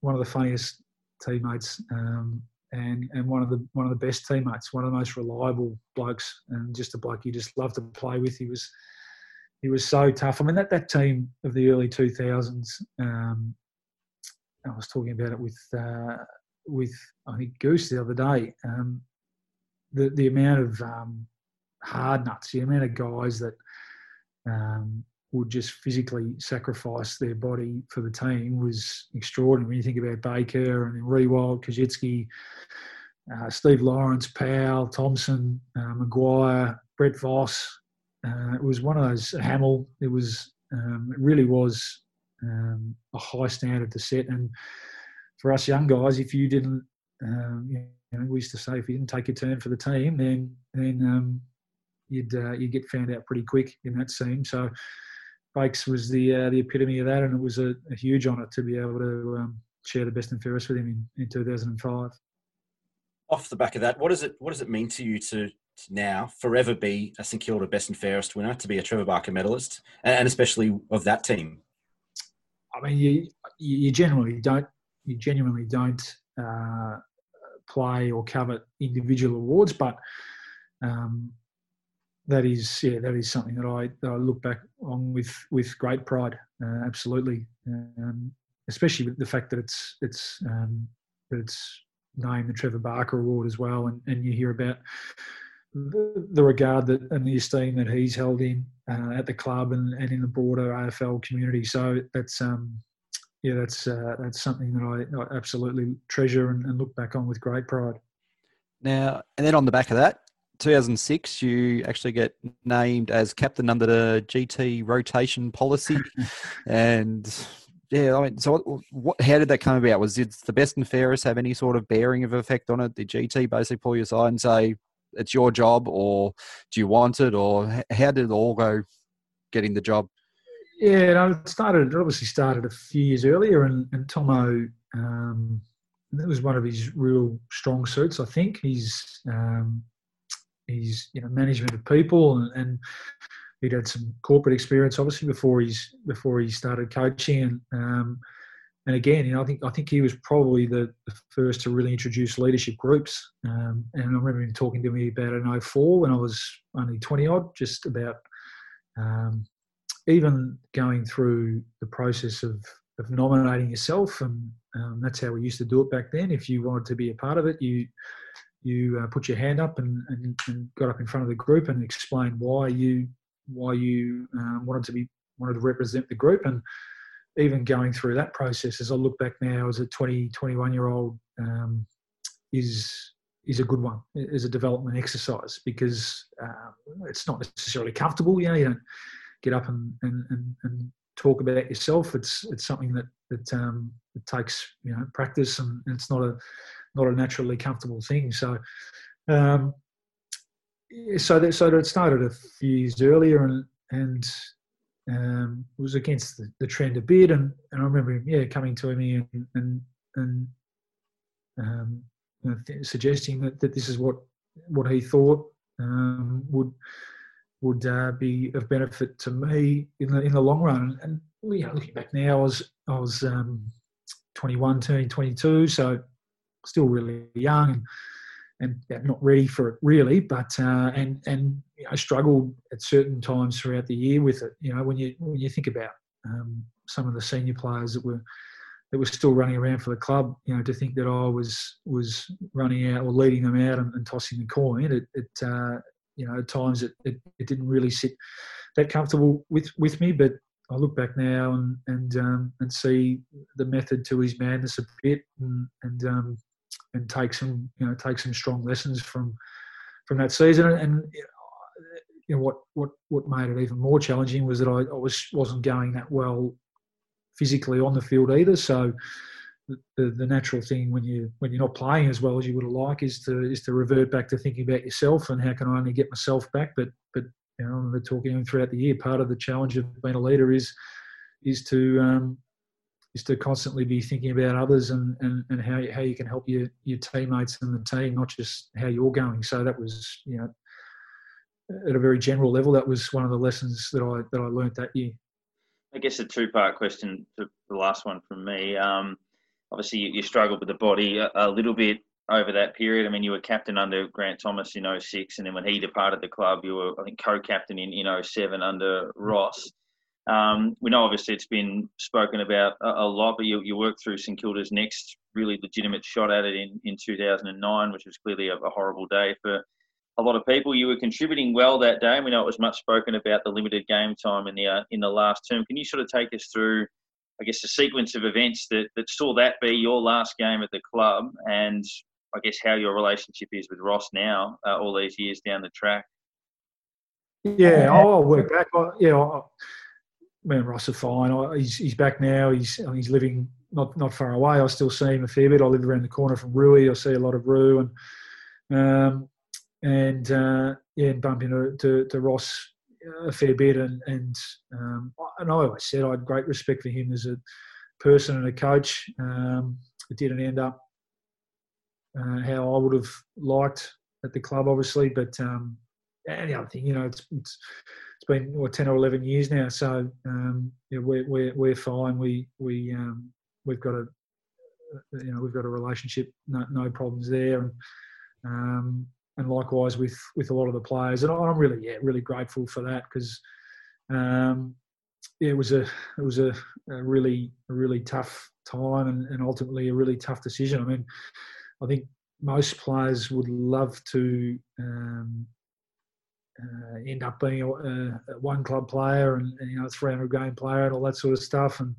one of the funniest teammates. Um, and, and one of the one of the best teammates, one of the most reliable blokes, and just a bloke you just love to play with. He was he was so tough. I mean, that, that team of the early 2000s, um, I was talking about it with uh, with I think Goose the other day. Um, the the amount of um, hard nuts, the amount of guys that um, would just physically sacrifice their body for the team was extraordinary. When you think about Baker and Riewoldt, Koschitzke, uh, Steve Lawrence, Powell, Thompson, uh, Maguire, Brett Voss, uh, it was one of those Hamill. It was um, it really was um, a high standard to set. And for us young guys, if you didn't, um, you know, we used to say if you didn't take your turn for the team, then then um, you'd uh, you'd get found out pretty quick in that scene. So Bakes was the uh, the epitome of that, and it was a, a huge honour to be able to um, share the best and fairest with him in, in 2005. Off the back of that, what does it what does it mean to you to to now forever be a St Kilda best and fairest winner, to be a Trevor Barker medalist, and especially of that team? I mean, you you genuinely don't you genuinely don't uh, play or covet individual awards, but um, that is yeah that is something that I that I look back on with with great pride. Uh, absolutely, um, especially with the fact that it's it's um, that it's named the Trevor Barker Award as well, and, and you hear about the, the regard that and the esteem that he's held in uh, at the club and, and in the broader AFL community. So that's um, yeah, that's uh, that's something that I, I absolutely treasure and, and, look back on with great pride. Now, and then on the back of that, 2006, you actually get named as captain under the GT rotation policy, [laughs] and yeah, I mean, so what, what, how did that come about? Was did the best and fairest have any sort of bearing of effect on it? Did GT basically pull you aside and say, it's your job, or do you want it, or how did it all go getting the job? Yeah, no, it started. It obviously started a few years earlier, and, and Tomo, um, that was one of his real strong suits. I think he's um, he's you know management of people, and, and he'd had some corporate experience obviously before he's before he started coaching, and um, and again, you know, I think I think he was probably the, the first to really introduce leadership groups. Um, and I remember him talking to me about in 04 when I was only 20 odd, just about um, even going through the process of, of nominating yourself, and um, that's how we used to do it back then. If you wanted to be a part of it, you you uh, put your hand up and, and, and, got up in front of the group and explained why you why you um, wanted to be wanted to represent the group. And even going through that process as I look back now as a 20 21 year old um, is is a good one as a development exercise because uh, it's not necessarily comfortable you know you don't get up and, and, and, and talk about yourself. It's it's something that that um, it takes you know practice and, and it's not a not a naturally comfortable thing. So um, so that so that it started a few years earlier and and um, was against the, the, trend a bit, and, and I remember yeah, coming to me and and, and um, you know, th- suggesting that, that this is what what he thought um, would would uh, be of benefit to me in the in the long run. And, and you know, looking back now, I was I was um, 21, turning 22, so still really young. And, and not ready for it really. But uh, and and you know, I struggled at certain times throughout the year with it. You know, when you when you think about um, some of the senior players that were that were still running around for the club, you know, to think that I was was running out or leading them out and, and tossing the coin, it, it uh, you know, at times it, it, it, didn't really sit that comfortable with with me. But I look back now and and um, and see the method to his madness a bit, and, and um, and take some you know take some strong lessons from from that season. And you know what what what made it even more challenging was that I, I was wasn't going that well physically on the field either. So the, the natural thing when you when you're not playing as well as you would have liked is to is to revert back to thinking about yourself and how can I only get myself back. But but you know, we're talking throughout the year. Part of the challenge of being a leader is is to um, is to constantly be thinking about others and, and, and how, you, how you can help your, your teammates and the team, not just how you're going. So that was, you know, at a very general level, that was one of the lessons that I that I learned that year. I guess a two-part question to the last one from me. Um, obviously, you, you, struggled with the body a, a, little bit over that period. I mean, you were captain under Grant Thomas in 06, and then when he departed the club, you were, I think, co-captain in, in 07 under Ross. Um, we know obviously it's been spoken about a, a lot, but you, you worked through St Kilda's next really legitimate shot at it in, in 2009, which was clearly a, a, horrible day for a lot of people. You were contributing well that day, and we know it was much spoken about the limited game time in the uh, in the last term. Can you sort of take us through, I guess, the sequence of events that, that saw that be your last game at the club, and I guess how your relationship is with Ross now, uh, all these years down the track? Yeah, I'll work back. yeah, me and Ross are fine. he's he's back now. He's he's living not not far away. I still see him a fair bit. I live around the corner from Roo. I see a lot of Roo and um, and uh, yeah, and bump into to, to Ross a fair bit. And and um, and I always said I had great respect for him as a person and a coach. Um, it didn't end up uh, how I would have liked at the club, obviously, but um, and the other thing, you know, it's it's been what, ten or eleven years now. So um, yeah, we're, we're we're fine. We we um, we've got a you know we've got a relationship, no, no problems there, and um, and likewise with with a lot of the players. And I'm really yeah really grateful for that because um, yeah, it was a it was a, a really a really tough time and, and ultimately a really tough decision. I mean, I think most players would love to um, uh, end up being a, a, one club player and, and, you know a 300 game player and all that sort of stuff. And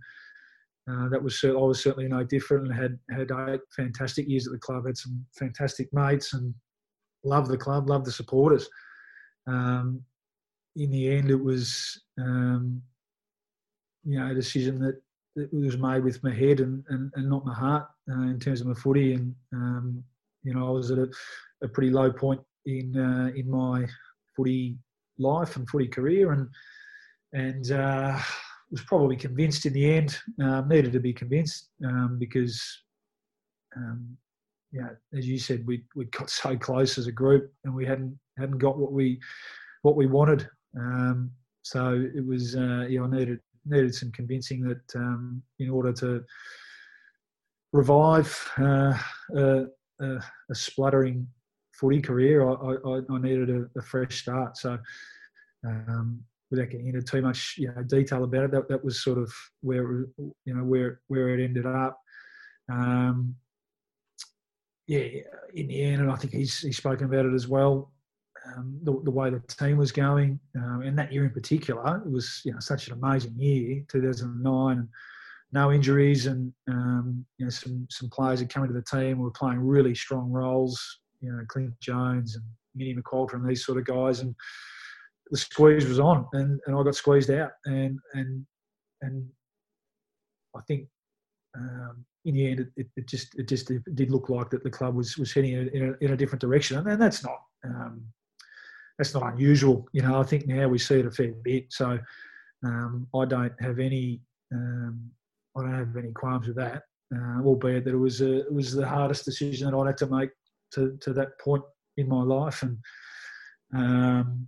uh, that was I was certainly no different and had had eight fantastic years at the club had some fantastic mates and loved the club loved the supporters. Um, in the end it was um, you know a decision that, was made with my head and, and, and not my heart uh, in terms of my footy. And um, you know I was at a, a pretty low point in uh, in my footy life and footy career, and and uh, was probably convinced in the end. Um, needed to be convinced um, because, um, yeah, as you said, we we got so close as a group, and we hadn't hadn't got what we what we wanted. Um, so it was, uh, yeah, I needed needed some convincing that um, in order to revive uh, a, a, a, spluttering footy career, I, I, I needed a, a, fresh start. So, um, without getting into too much you know, detail about it, that, that was sort of where you know where where it ended up. Um, yeah, in the end, and I think he's he's spoken about it as well. Um, the, the, way the team was going, um, and that year in particular, it was you know such an amazing year, 2009, no injuries, and um, you know some some players had come into the team were playing really strong roles. You know, Clint Jones and Minnie McQualter and these sort of guys, and the squeeze was on, and, and I got squeezed out, and and and I think um, in the end, it, it, just it just it did look like that the club was was heading in a, in a different direction, and, that's not um, that's not unusual. You know, I think now we see it a fair bit. So um, I don't have any um, I don't have any qualms with that. Uh, albeit that it was a, it was the hardest decision that I'd had to make to to that point in my life, and um,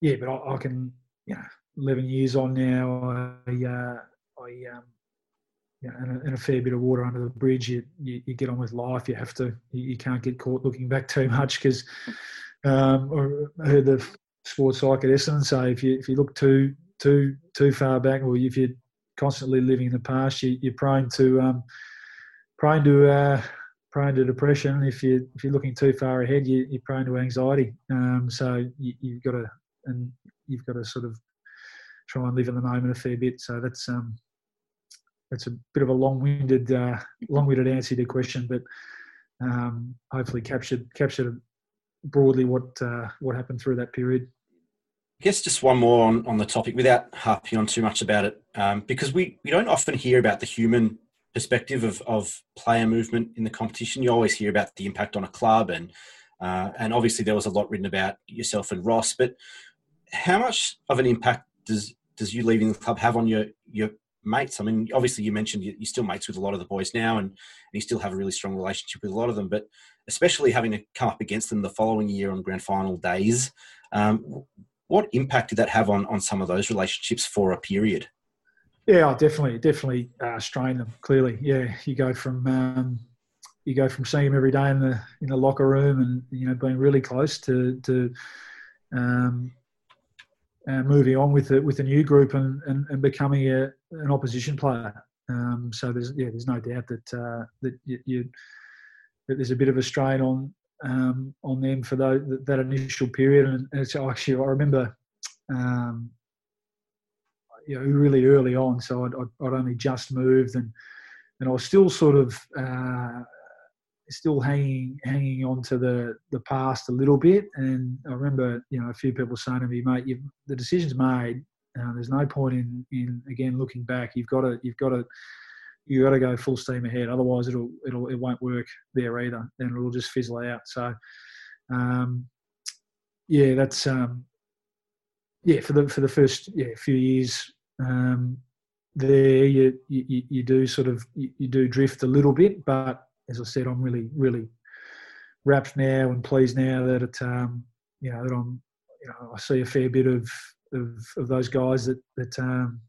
yeah, but I, I, can you know, eleven years on now, I. Uh, I um, know, and, a, and, a, fair bit of water under the bridge. You, you, you get on with life. You have to. You, you can't get caught looking back too much because um, I heard the sports psych at Essendon say if you if you look too too too far back, or if you're constantly living in the past, you, are prone to um, prone to uh, prone to depression. If you if you're looking too far ahead, you, are prone to anxiety. Um, so you, have got to and you've got to sort of try and live in the moment a fair bit. So that's um, that's a bit of a long-winded, uh, long-winded answer to the question, but um, hopefully captured captured broadly what uh, what happened through that period. I guess just one more on, on the topic without harping on too much about it, um, because we, we don't often hear about the human perspective of, of player movement in the competition. You always hear about the impact on a club, and uh, and obviously there was a lot written about yourself and Ross. But how much of an impact does does you leaving the club have on your your mates? I mean, obviously you mentioned you're still mates with a lot of the boys now, and, and you still have a really strong relationship with a lot of them. But especially having to come up against them the following year on grand final days, um, what impact did that have on on some of those relationships for a period? Yeah, definitely, definitely uh, strain them. Clearly, yeah, you go from um, you go from seeing them every day in the in the locker room and you know being really close to to um, uh, moving on with the, with a new group and, and, and becoming a, an opposition player. Um, so there's yeah, there's no doubt that uh, that you, you, that there's a bit of a strain on um, on them for the, that initial period. And it's actually I remember, um, you know, really early on. So I'd, I'd, only just moved and and I was still sort of uh, still hanging hanging on to the the past a little bit. And I remember, you know, a few people saying to me, "Mate, you the decision's made. Uh, there's no point in in again looking back. You've got to you've got to you got to go full steam ahead. Otherwise, it'll it'll it won't work there either, and it'll just fizzle out. So, um, yeah, that's um, yeah for the for the first yeah few years um, there. You, you you do sort of you, do drift a little bit, but as I said, I'm really, really wrapped now and pleased now that it, um, you know, that I'm, you know, I see a fair bit of of, of those guys that that um,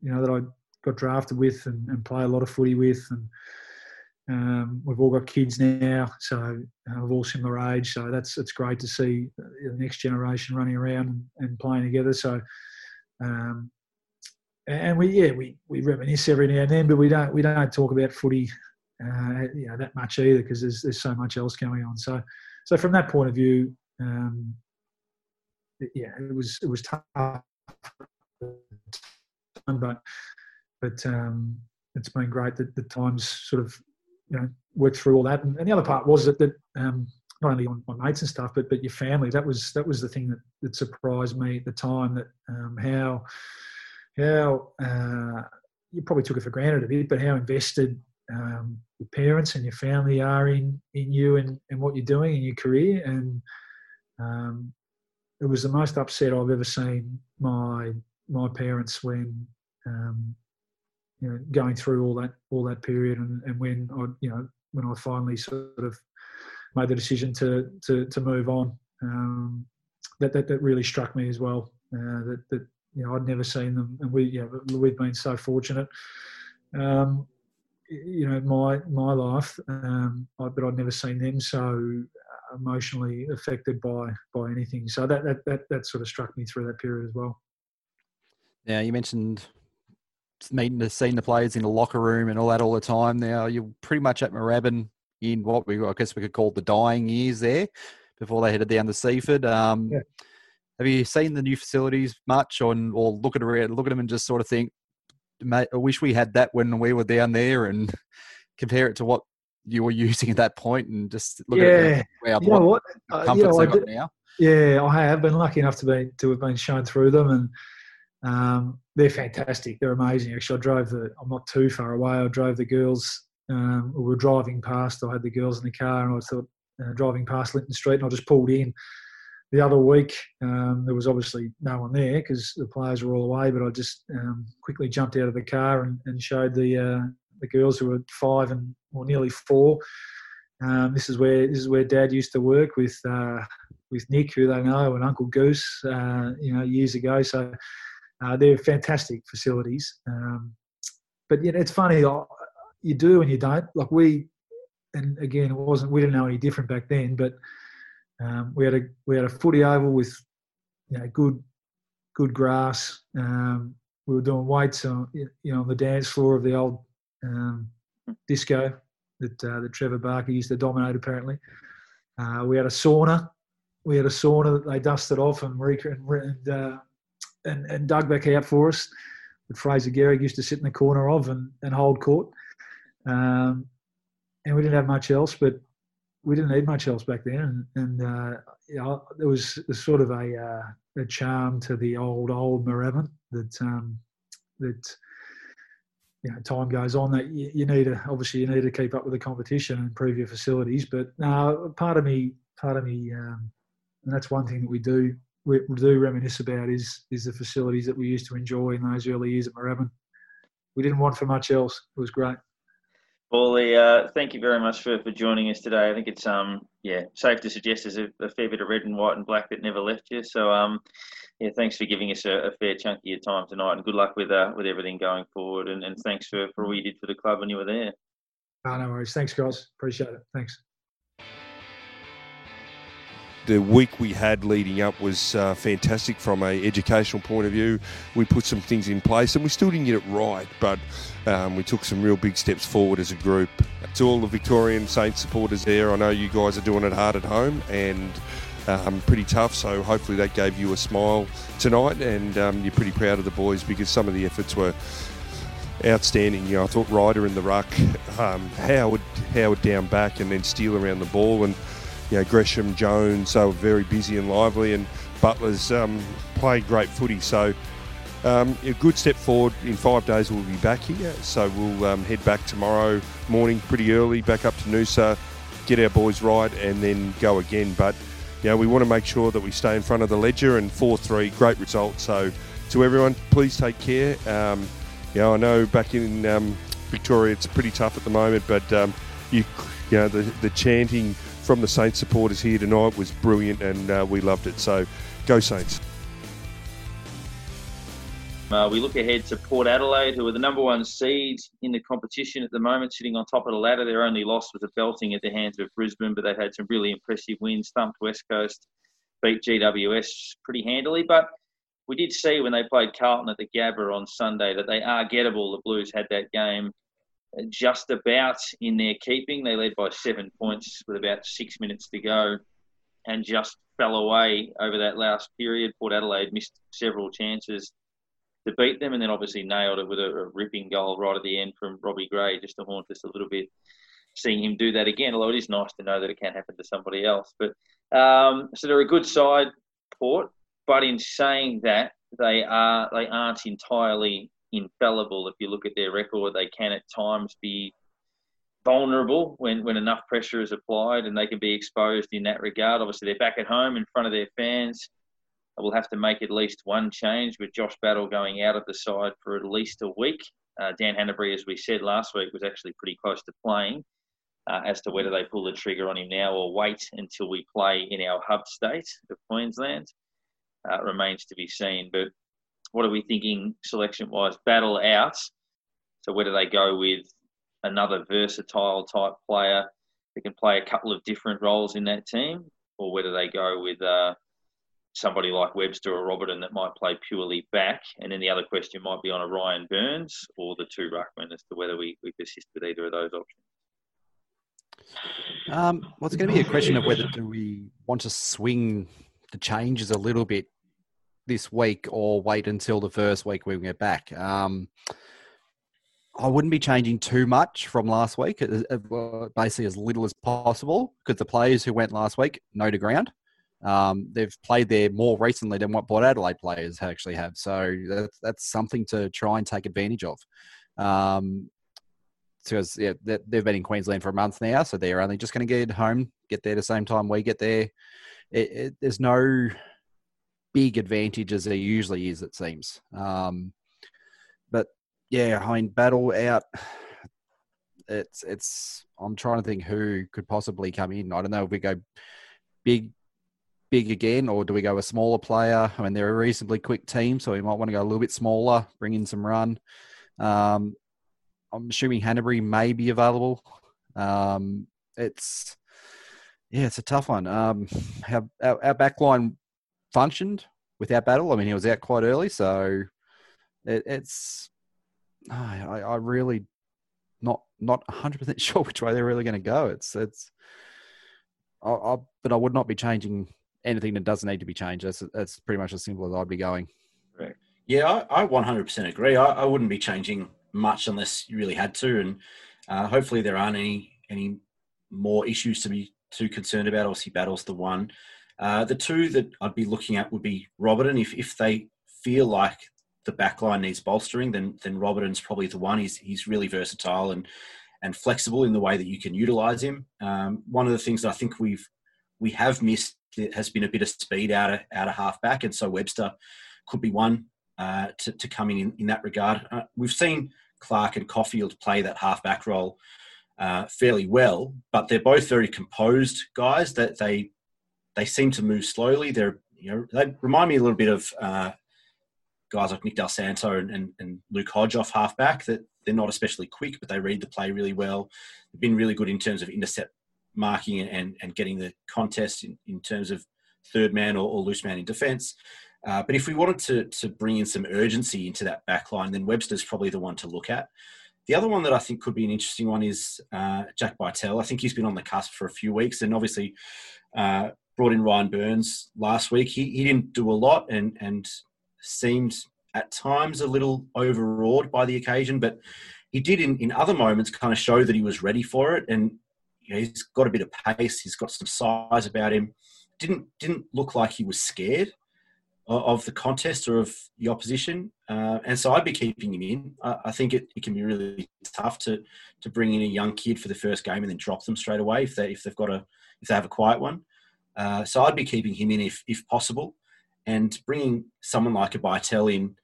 you know that I got drafted with and, and play a lot of footy with, and um, we've all got kids now, so uh, we've all similar age. So that's it's great to see the next generation running around and, and playing together. So. Um, and we yeah we, we reminisce every now and then, but we don't we don't talk about footy uh, you know that much either because there's there's so much else going on. So so from that point of view, um, yeah, it was it was tough, but but um, it's been great that the times sort of you know worked through all that. And, and the other part was that that um, not only on, on, mates and stuff, but but your family. That was that was the thing that, that surprised me at the time. That um, how how uh, you probably took it for granted a bit, but how invested um, your parents and your family are in in you and, and what you're doing in your career. And um, it was the most upset I've ever seen my my parents when um, you know going through all that all that period and, and when I you know when I finally sort of made the decision to to, to move on. Um, that, that that really struck me as well. Uh, that that you know I'd never seen them, and we you know, we've been so fortunate. Um, you know, my my life, um, I, but I'd never seen them so emotionally affected by by anything. So that that that, that sort of struck me through that period as well. Now you mentioned meeting the seeing the players in the locker room and all that all the time. Now you're pretty much at Moorabbin in what we I guess we could call the dying years there before they headed down to Seaford. Um, yeah. Have you seen the new facilities much, or or look at around, look at them and just sort of think, mate, I wish we had that when we were down there, and [laughs] compare it to what you were [laughs] using at that point, and just look yeah. at wow, you know what, uh, comforts you know, got now. Yeah, I have been lucky enough to be to have been shown through them, and um, they're fantastic. They're amazing. Actually, I drove the. I'm not too far away. I drove the girls. Um, we were driving past. I had the girls in the car, and I thought uh, driving past Linton Street, and I just pulled in. The other week, um, there was obviously no one there because the players were all away. But I just um, quickly jumped out of the car and, and showed the uh, the girls who were five and or nearly four. Um, this is where this is where Dad used to work with uh, with Nick, who they know, and Uncle Goose, uh, you know, years ago. So uh, they're fantastic facilities. Um, but you know, it's funny. You do and you don't. Like we and again, it wasn't. We didn't know any different back then, but um, we had a we had a footy oval with you know good good grass. Um, we were doing weights on you know on the dance floor of the old um, disco that uh, that Trevor Barker used to dominate. Apparently, uh, we had a sauna. We had a sauna that they dusted off and and, uh, and, and dug back out for us. That Fraser Gehrig used to sit in the corner of and, and hold court. Um, and we didn't have much else, but we didn't need much else back then. And, uh, you know, there was, sort of a, uh, a charm to the old old Moorabbin that um, that you know time goes on that you, you, need to obviously you need to keep up with the competition and improve your facilities. But uh, part of me, part of me, um, and that's one thing that we do we, we, do reminisce about is is the facilities that we used to enjoy in those early years at Moorabbin. We didn't want for much else. It was great. Bally, uh, thank you very much for, for joining us today. I think it's um yeah safe to suggest there's a, a, fair bit of red and white and black that never left you. So um yeah, thanks for giving us a, a fair chunk of your time tonight, and good luck with uh, with everything going forward. And, and thanks for, for all you did for the club when you were there. Oh, no worries. Thanks, guys. Appreciate it. Thanks the week we had leading up was uh, fantastic from a educational point of view. We put some things in place, and we still didn't get it right, but um, we took some real big steps forward as a group. To all the Victorian Saints supporters there, I know you guys are doing it hard at home and um, pretty tough. So hopefully that gave you a smile tonight, and um, you're pretty proud of the boys because some of the efforts were outstanding. You know, I thought Ryder in the ruck, um, Howard Howard down back, and then Steele around the ball and you know, Gresham, Jones, they were very busy and lively, and Butler's um, played great footy. So, um, a good step forward. In five days, we'll be back here. So, we'll um, head back tomorrow morning pretty early, back up to Noosa, get our boys right, and then go again. But, you know, we want to make sure that we stay in front of the ledger, and 4 3, great result. So, to everyone, please take care. Um, you know, I know back in um, Victoria it's pretty tough at the moment, but um, you, you know, the, the chanting from the Saints supporters here tonight was brilliant and uh, we loved it. So go Saints. Uh, we look ahead to Port Adelaide, who are the number one seed in the competition at the moment, sitting on top of the ladder. Their only loss was a belting at the hands of Brisbane, but they've had some really impressive wins. Thumped West Coast, beat GWS pretty handily. But we did see when they played Carlton at the Gabba on Sunday that they are gettable. The Blues had that game just about in their keeping. They led by seven points with about six minutes to go and just fell away over that last period. Port Adelaide missed several chances to beat them and then obviously nailed it with a, a ripping goal right at the end from Robbie Gray just to haunt us a little bit. Seeing him do that again, although it is nice to know that it can happen to somebody else. But um, so they're a good side, Port. But in saying that, they are they aren't entirely infallible. If you look at their record, they can at times be vulnerable when, when enough pressure is applied and they can be exposed in that regard. Obviously, they're back at home in front of their fans. They will have to make at least one change with Josh Battle going out of the side for at least a week. Uh, Dan Hannebery, as we said last week, was actually pretty close to playing. Uh, as to whether they pull the trigger on him now or wait until we play in our hub state of Queensland uh, remains to be seen. But what are we thinking selection wise? Battle out. So do they go with another versatile type player that can play a couple of different roles in that team, or whether they go with uh, somebody like Webster or Robertson that might play purely back. And then the other question might be on a Ryan Byrnes or the two ruckmen as to whether we, we persist with either of those options. Um, well, it's going to be a question of whether do we want to swing the changes a little bit this week or wait until the first week when we get back. Um, I wouldn't be changing too much from last week, basically as little as possible, because the players who went last week know to ground. Um, they've played there more recently than what Port Adelaide players actually have, so that's, that's something to try and take advantage of. Um, because yeah, they've been in Queensland for a month now, so they're only just going to get home, get there the same time we get there. It, it, there's no big advantage as there usually is, it seems. Um, but yeah, I mean, battle out. It's it's. I'm trying to think who could possibly come in. I don't know if we go big, big again, or do we go a smaller player? I mean, they're a reasonably quick team, so we might want to go a little bit smaller, bring in some run. Um, I'm assuming Hannebery may be available. Um, it's yeah, it's a tough one. Um, our, our, our backline functioned without battle. I mean, he was out quite early, so it, it's I, I really not not 100 percent [laughs] sure which way they're really going to go. It's it's, I, I, but I would not be changing anything that doesn't need to be changed. That's that's pretty much as simple as I'd be going. Right. Yeah, I, I 100% agree. I, I wouldn't be changing much unless you really had to, and uh, hopefully there aren't any any more issues to be too concerned about. Obviously, battle's the one. Uh, the two that I'd be looking at would be Robertson. If if they feel like the backline needs bolstering, then then Robertson's probably the one. He's he's really versatile and and flexible in the way that you can utilize him. Um, one of the things that I think we've we have missed has been a bit of speed out of out of halfback, and so Webster could be one uh, to to come in in, in that regard. Uh, we've seen Clark and Coffield play that halfback role uh, fairly well, but they're both very composed guys. That they they seem to move slowly. They're you know they remind me a little bit of uh, guys like Nick Del Santo and, and, and, Luke Hodge off halfback. That they're not especially quick, but they read the play really well. They've been really good in terms of intercept marking and, and getting the contest in, in terms of third man or, or loose man in defence. Uh, but if we wanted to, to bring in some urgency into that back line, then Webster's probably the one to look at. The other one that I think could be an interesting one is uh, Jack Bytel. I think he's been on the cusp for a few weeks and obviously uh, brought in Ryan Byrnes last week. He, he didn't do a lot and, and seemed at times a little overawed by the occasion, but he did in, in other moments kind of show that he was ready for it. And you know, he's got a bit of pace, he's got some size about him. Didn't didn't look like he was scared of the contest or of the opposition. Uh, and so I'd be keeping him in. I, I think it, it, can be really tough to to bring in a young kid for the first game and then drop them straight away if they if they've got a if they have a quiet one. Uh, so I'd be keeping him in if if possible, and bringing someone like a Bytel in.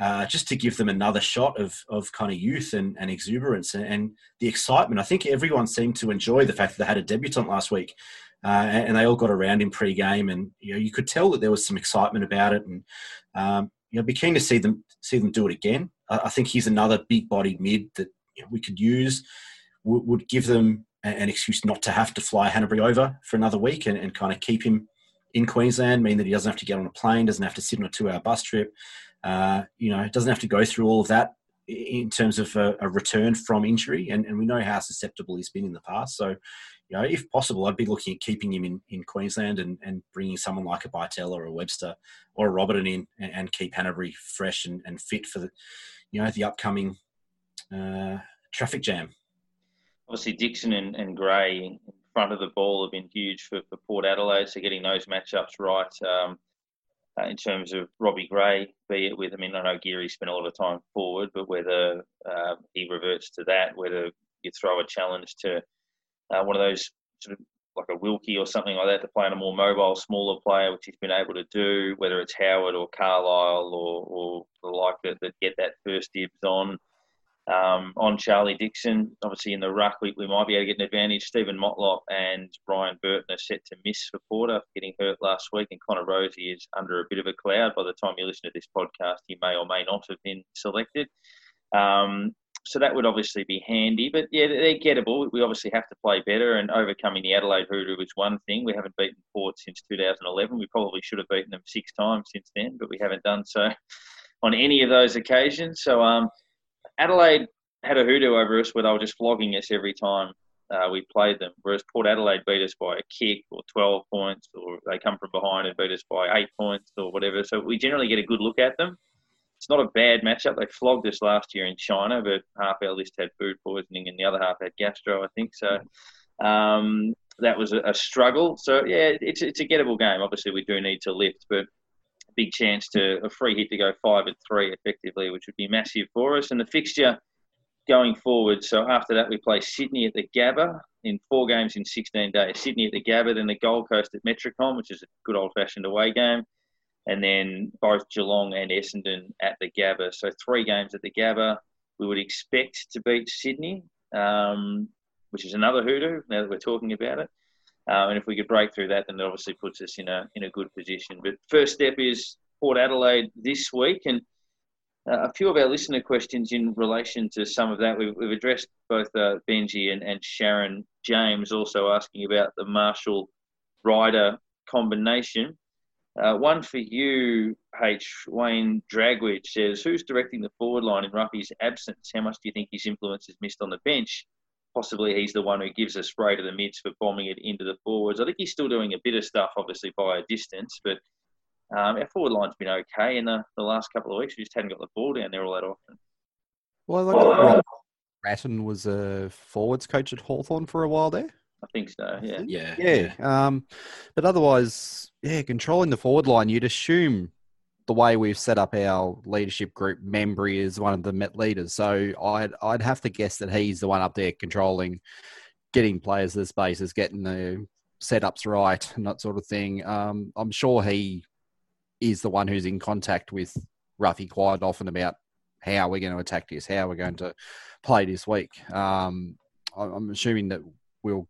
Uh, just to give them another shot of, of kind of youth and, and exuberance and, and, the excitement. I think everyone seemed to enjoy the fact that they had a debutant last week uh, and, they all got around in pre-game, and you know you could tell that there was some excitement about it, and um, you know be keen to see them see them do it again. I, I think he's another big-bodied mid that you know, we could use. W- would give them an excuse not to have to fly Hannebery over for another week and, and kind of keep him in Queensland, mean that he doesn't have to get on a plane, doesn't have to sit on a two-hour bus trip. Uh, you know, doesn't have to go through all of that in terms of a, a return from injury, and, and, we know how susceptible he's been in the past. So, you know, if possible, I'd be looking at keeping him in, in Queensland and, and bringing someone like a Bytel or a Webster or a Robertson in and, and keep Hannebery fresh and, and fit for the, you know, the upcoming uh, traffic jam. Obviously, Dixon and, and Gray in front of the ball have been huge for, for Port Adelaide. So getting those matchups right um, uh, in terms of Robbie Gray, be it with, I mean, I know Geary spent a lot of time forward, but whether uh, he reverts to that, whether you throw a challenge to uh, one of those sort of like a Wilkie or something like that to play on a more mobile, smaller player, which he's been able to do, whether it's Howard or Carlisle or, or the like that, that get that first dibs on. Um, on Charlie Dixon, obviously in the ruck, we, we might be able to get an advantage. Steven Motlop and Ryan Burton are set to miss for Porter getting hurt last week, and Connor Rozee is under a bit of a cloud. By the time you listen to this podcast, he may or may not have been selected. Um, so that would obviously be handy. But yeah, they're gettable. We obviously have to play better, and overcoming the Adelaide Hoodoo is one thing. We haven't beaten Port since 2011. We probably should have beaten them six times since then, but we haven't done so [laughs] on any of those occasions. So um, Adelaide had a hoodoo over us where they were just flogging us every time uh, we played them. Whereas Port Adelaide beat us by a kick or 12 points, or they come from behind and beat us by eight points or whatever. So we generally get a good look at them. It's not a bad matchup. They flogged us last year in China, but half our list had food poisoning and the other half had gastro, I think. So um, that was a, a, struggle. So yeah, it's it's a gettable game. Obviously, we do need to lift, but big chance to a free hit to go five at three effectively, which would be massive for us. And the fixture going forward. So after that, we play Sydney at the Gabba in four games in 16 days. Sydney at the Gabba, then the Gold Coast at Metricon, which is a good old-fashioned away game, and then both Geelong and Essendon at the Gabba. So three games at the Gabba. We would expect to beat Sydney, um, which is another hoodoo. Now that we're talking about it. Um, and if we could break through that, then it obviously puts us in a in a good position. But first step is Port Adelaide this week, and uh, a few of our listener questions in relation to some of that. We've, we've addressed both uh, Benji and, and Sharon James also asking about the Marshall Ryder combination. Uh, one for you, H. Wayne Dragwich says, Who's directing the forward line in Ruffy's absence? How much do you think his influence is missed on the bench? Possibly he's the one who gives a spray to the mids for bombing it into the forwards. I think he's still doing a bit of stuff, obviously, by a distance, but um, our forward line's been okay in the, the last couple of weeks. We just hadn't got the ball down there all that often. Well, like Rob Ratten was a forwards coach at Hawthorn for a while there. I think so. Yeah. Yeah. Yeah. Um, but otherwise, yeah, controlling the forward line, you'd assume the way we've set up our leadership group, Membrey is one of the Met leaders. So I'd I'd have to guess that he's the one up there controlling, getting players the spaces, getting the setups right, and that sort of thing. Um, I'm sure he is the one who's in contact with Ruffy quite often about how we're going to attack this, how we're going to play this week. Um, I'm assuming that we'll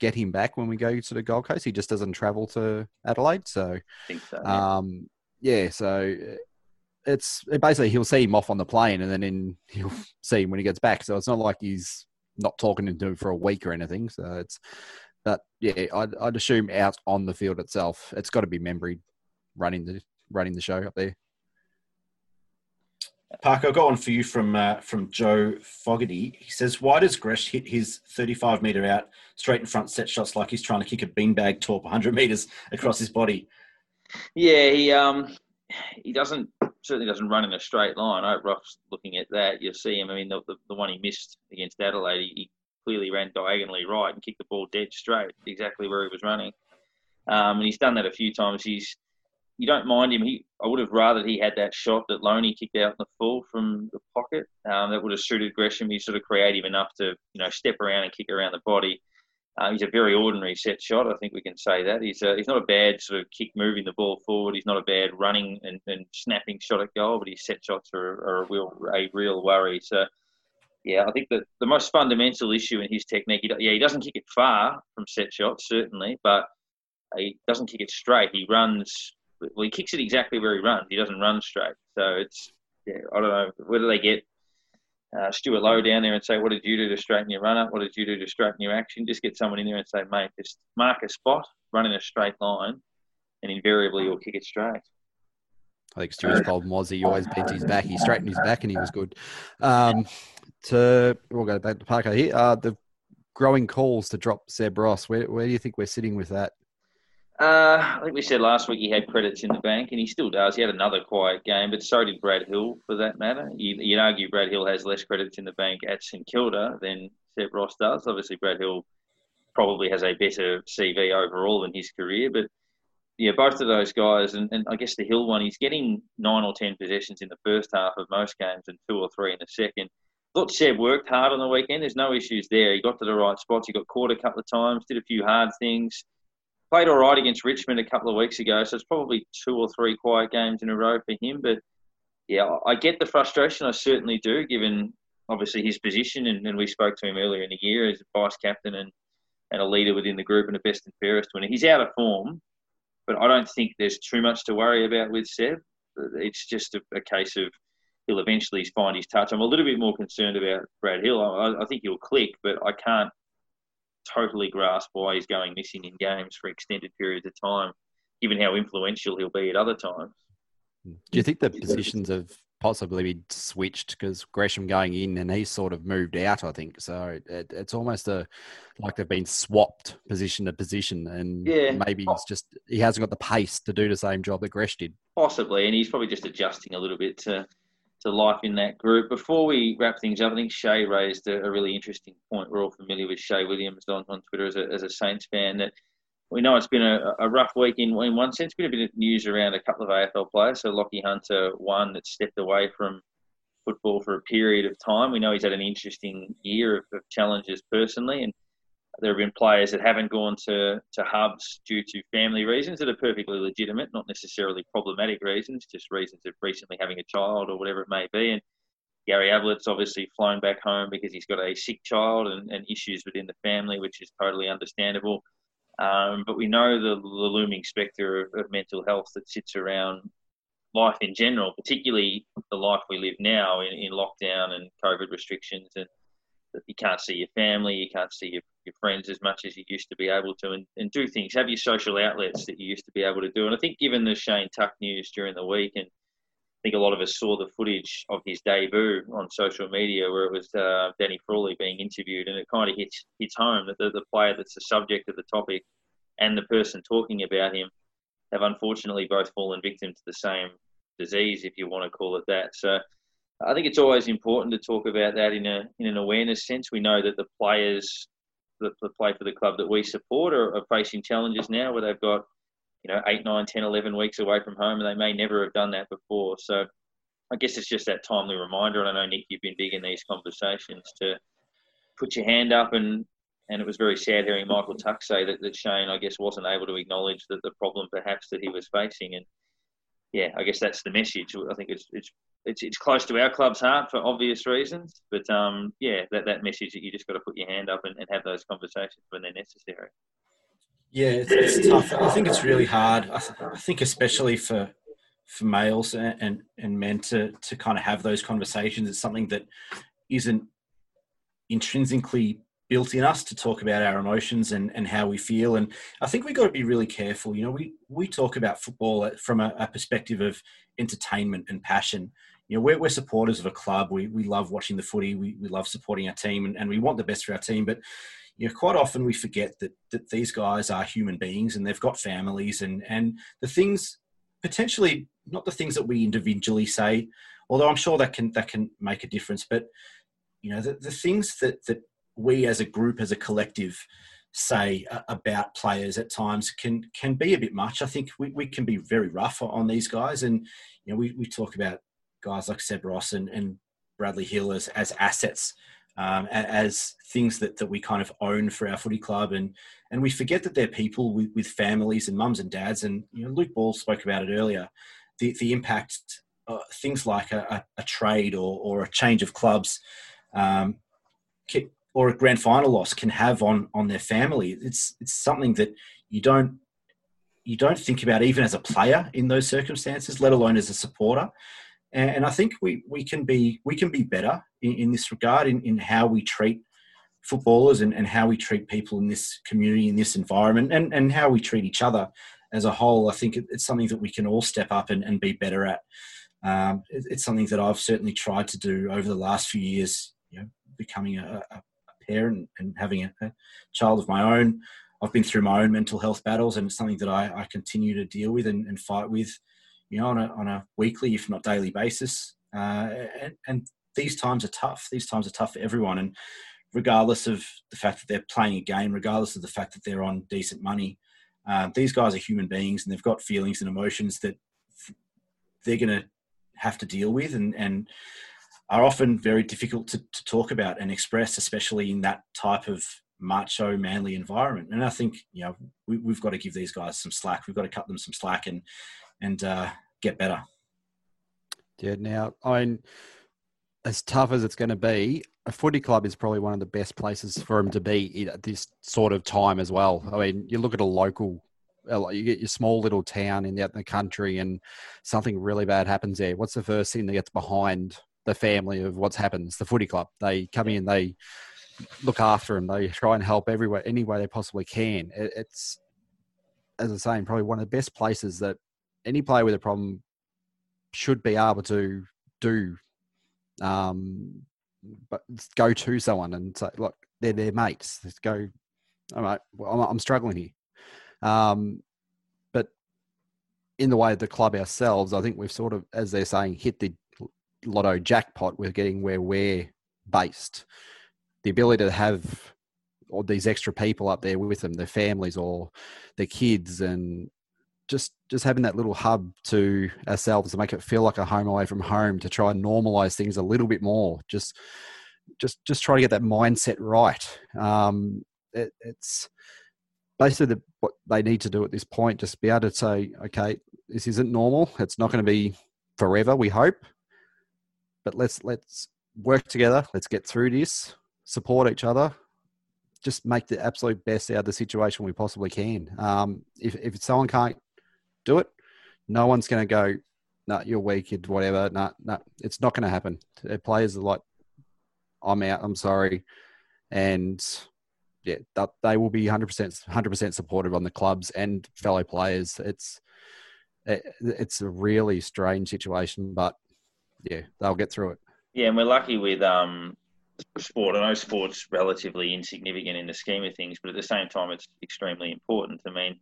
get him back when we go to the Gold Coast. He just doesn't travel to Adelaide, so, I think so yeah. Um, yeah, so it's it basically he'll see him off on the plane, and then in, [laughs] he'll see him when he gets back. So it's not like he's not talking to him for a week or anything. So it's but yeah, I'd, I'd assume out on the field itself, it's got to be Membrey running the running the show up there. Parker, I've got one for you from uh, from Joe Fogarty. He says, "Why does Gresh hit his 35 meter out straight in front set shots like he's trying to kick a beanbag torp 100 meters across his body?" Yeah, he um he doesn't certainly doesn't run in a straight line. I hope Ruff's looking at that. You'll see him. I mean, the, the, the one he missed against Adelaide, he, he, clearly ran diagonally right and kicked the ball dead straight, exactly where he was running. Um, and he's done that a few times. He's you don't mind him. He, I would have rather he had that shot that Lonie kicked out in the full from the pocket. Um, that would have suited Gresham. He's sort of creative enough to, you know, step around and kick around the body. Uh, he's a very ordinary set shot. I think we can say that. He's a, he's not a bad sort of kick moving the ball forward. He's not a bad running and, and snapping shot at goal, but his set shots are, are a real a real worry. So, yeah, I think that the most fundamental issue in his technique, he, yeah, he doesn't kick it far from set shots certainly, but he doesn't kick it straight. He runs well, he kicks it exactly where he runs. He doesn't run straight. So it's, yeah, I don't know whether they get uh, Stewart Loewe down there and say, "What did you do to straighten your run up? What did you do to straighten your action?" Just get someone in there and say, "Mate, just mark a spot, run in a straight line, and invariably you'll kick it straight." I think Stewart's problem was he always bent his back. He [laughs] straightened his back and he was good. Um, to we'll go back to Parker here. Uh, the growing calls to drop Seb Ross. Where, where do you think we're sitting with that? Uh, I think we said last week he had credits in the bank, and he still does. He had another quiet game, but so did Brad Hill, for that matter. You, would argue Brad Hill has less credits in the bank at St Kilda than Seb Ross does. Obviously, Brad Hill probably has a better CV overall in his career, but yeah, both of those guys, and, and I guess the Hill one, he's getting nine or ten possessions in the first half of most games and two or three in the second. Thought Seb worked hard on the weekend. There's no issues there. He got to the right spots. He got caught a couple of times, did a few hard things played all right against Richmond a couple of weeks ago, so it's probably two or three quiet games in a row for him. But yeah, I get the frustration. I certainly do, given obviously his position, and, and we spoke to him earlier in the year as a vice captain and, and a leader within the group and a best and fairest winner. He's out of form, but I don't think there's too much to worry about with Seb. It's just a, a case of he'll eventually find his touch. I'm a little bit more concerned about Brad Hill. I, I think he'll click, but I can't totally grasp why he's going missing in games for extended periods of time, given how influential he'll be at other times. Do you think the positions have possibly been switched because Gresham going in and he's sort of moved out? I think so. It, it's almost a like they've been swapped position to position, and Yeah. maybe he's just he hasn't got the pace to do the same job that Gresh did. Possibly, and he's probably just adjusting a little bit to to life in that group. Before we wrap things up, I think Shay raised a, a really interesting point. We're all familiar with Shay Williams on, on Twitter as a, as a Saints fan. That we know it's been a, a rough week in, in one sense. Been a bit of news around a couple of AFL players. So Lachie Hunter, one that stepped away from football for a period of time. We know he's had an interesting year of, of challenges personally, and there have been players that haven't gone to, to hubs due to family reasons that are perfectly legitimate, not necessarily problematic reasons, just reasons of recently having a child or whatever it may be. And Gary Ablett's obviously flown back home because he's got a sick child and, and issues within the family, which is totally understandable. Um, but we know the, the looming spectre of, of mental health that sits around life in general, particularly the life we live now in, in lockdown and COVID restrictions and you can't see your family, you can't see your, your friends as much as you used to be able to, and, and do things, have your social outlets that you used to be able to do. And I think, given the Shane Tuck news during the week, and I think a lot of us saw the footage of his debut on social media where it was uh, Danny Frawley being interviewed, and it kind of hits, hits home that the, the player that's the subject of the topic and the person talking about him have unfortunately both fallen victim to the same disease, if you want to call it that. So I think it's always important to talk about that in a in an awareness sense. We know that the players that, play for the club that we support are, are facing challenges now where they've got you know eight, nine, ten, eleven weeks away from home, and they may never have done that before. So I guess it's just that timely reminder. And I know Nick, you've been big in these conversations to put your hand up and. And it was very sad hearing Michael Tuck say that, that Shane, I guess, wasn't able to acknowledge that the problem perhaps that he was facing. And yeah, I guess that's the message. I think it's it's it's, it's close to our club's heart for obvious reasons. But um, yeah, that, that message that you just got to put your hand up and, and have those conversations when they're necessary. Yeah, it's, it's tough. I think it's really hard. I, th- I think especially for for males and, and and men to to kind of have those conversations. It's something that isn't intrinsically built in us to talk about our emotions and, and how we feel. And I think we've got to be really careful. You know, we, we talk about football from a, a perspective of entertainment and passion. You know, we're, we're supporters of a club. We, we love watching the footy. We, we love supporting our team and, and we want the best for our team. But, you know, quite often we forget that, that these guys are human beings and they've got families and, and the things potentially not the things that we individually say, although I'm sure that can, that can make a difference. But, you know, the, the things that, that we as a group, as a collective, say about players at times can can be a bit much. I think we, we can be very rough on these guys, and you know we, we talk about guys like Seb Ross and, and Bradley Hill as as assets, um, as things that, that we kind of own for our footy club, and and we forget that they're people with, with families and mums and dads, and you know Luke Ball spoke about it earlier, the the impact uh, things like a, a, a, trade or or a change of clubs. Um, or a grand final loss can have on on their family. It's it's something that you don't you don't think about even as a player in those circumstances, let alone as a supporter. And, and I think we, we can be we can be better in, in this regard in, in how we treat footballers and, and how we treat people in this community in this environment and, and how we treat each other as a whole. I think it's something that we can all step up and, and be better at. Um, it's something that I've certainly tried to do over the last few years. You know, becoming a, a parent and having a, a, child of my own, I've been through my own mental health battles, and it's something that I, I continue to deal with and, and, fight with, you know, on a, on a weekly, if not daily basis. Uh, and, and these times are tough. These times are tough for everyone, and regardless of the fact that they're playing a game, regardless of the fact that they're on decent money, uh, these guys are human beings and they've got feelings and emotions that they're going to have to deal with, and and are often very difficult to, to talk about and express, especially in that type of macho, manly environment. And I think you know we, have got to give these guys some slack. We've got to cut them some slack and and uh, get better. Yeah. Now, I mean, as tough as it's going to be, a footy club is probably one of the best places for them to be at this sort of time as well. I mean, you look at a local you get your small little town in the, out in the country and something really bad happens there. What's the first thing that gets behind the family of what's happened? It's the footy club. They come in, they look after them, they try and help everywhere, any way they possibly can. It, it's, as I'm saying, probably one of the best places that any player with a problem should be able to do. Um, but go to someone and say, look, they're their mates. Let's go. All right, well, I'm, I'm struggling here. Um, but in the way of the club ourselves, I think we've sort of, as they're saying, hit the lotto jackpot we're getting where we're based. The ability to have all these extra people up there with them, their families or their kids, and just just having that little hub to ourselves to make it feel like a home away from home to try and normalize things a little bit more. Just just just try to get that mindset right. Um, it, it's basically the, what they need to do at this point. Just be able to say, okay, this isn't normal. It's not going to be forever. We hope, but let's let's work together. Let's get through this. Support each other. Just make the absolute best out of the situation we possibly can. Um, if if someone can't do it, no one's going to go. No, nah, you're weak. Whatever. No, nah, no, nah, it's not going to happen. Players are like I'm out. I'm sorry, and yeah, they will be 100 percent 100 percent supportive on the clubs and fellow players. It's it, it's a really strange situation, but yeah, they'll get through it. Yeah, and we're lucky with um, sport. I know sport's relatively insignificant in the scheme of things, but at the same time, it's extremely important. I mean,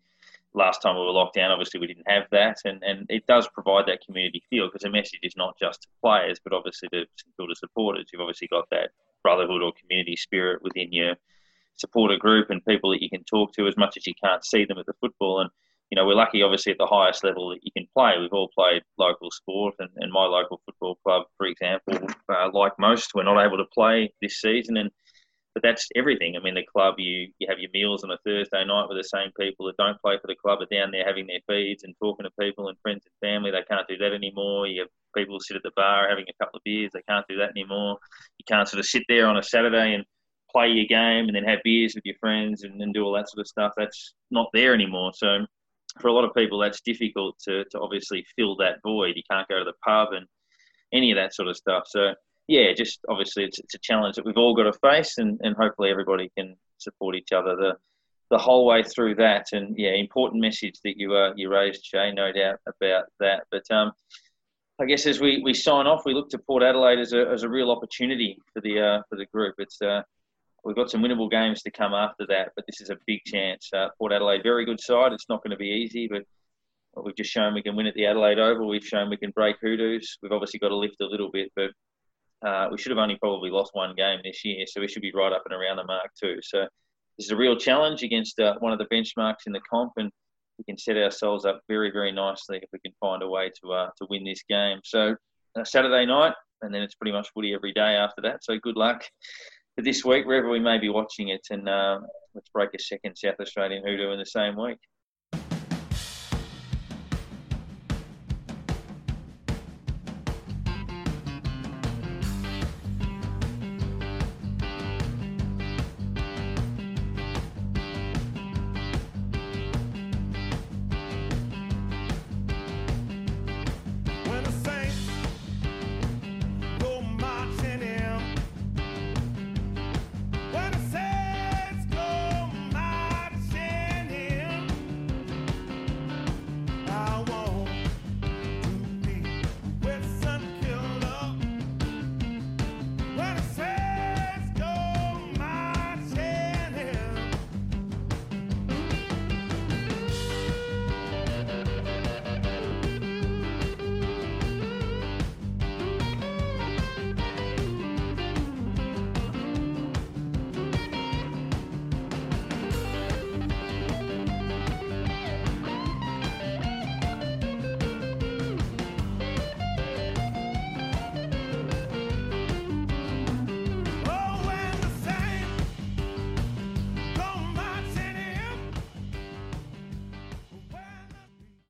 last time we were locked down, obviously we didn't have that, and, and it does provide that community feel because the message is not just to players, but obviously to St supporters. You've obviously got that brotherhood or community spirit within your supporter group and people that you can talk to as much as you can't see them at the football. And you know, we're lucky, obviously, at the highest level that you can play. We've all played local sport, and, and my local football club, for example, uh, like most, we're not able to play this season, and but that's everything. I mean, the club, you, you have your meals on a Thursday night with the same people that don't play for the club are down there having their feeds and talking to people and friends and family. They can't do that anymore. You have people sit at the bar having a couple of beers. They can't do that anymore. You can't sort of sit there on a Saturday and play your game and then have beers with your friends and, and do all that sort of stuff. That's not there anymore. So for a lot of people, that's difficult to, to obviously fill that void. You can't go to the pub and any of that sort of stuff. So yeah, just obviously it's, it's a challenge that we've all got to face, and, and hopefully everybody can support each other the the whole way through that. And yeah, important message that you uh, you raised, Shay, no doubt about that. But um, I guess as we, we sign off, we look to Port Adelaide as a, as a real opportunity for the uh, for the group. It's uh, we've got some winnable games to come after that, but this is a big chance. Uh, Port Adelaide, very good side. It's not going to be easy, but we've just shown we can win at the Adelaide Oval. We've shown we can break hoodoos. We've obviously got to lift a little bit, but uh, we should have only probably lost one game this year, so we should be right up and around the mark too. So this is a real challenge against uh, one of the benchmarks in the comp, and we can set ourselves up very, very nicely if we can find a way to uh, to win this game. So uh, Saturday night, and then it's pretty much footy every day after that. So good luck for this week, wherever we may be watching it, and uh, let's break a second South Australian hoodoo in the same week.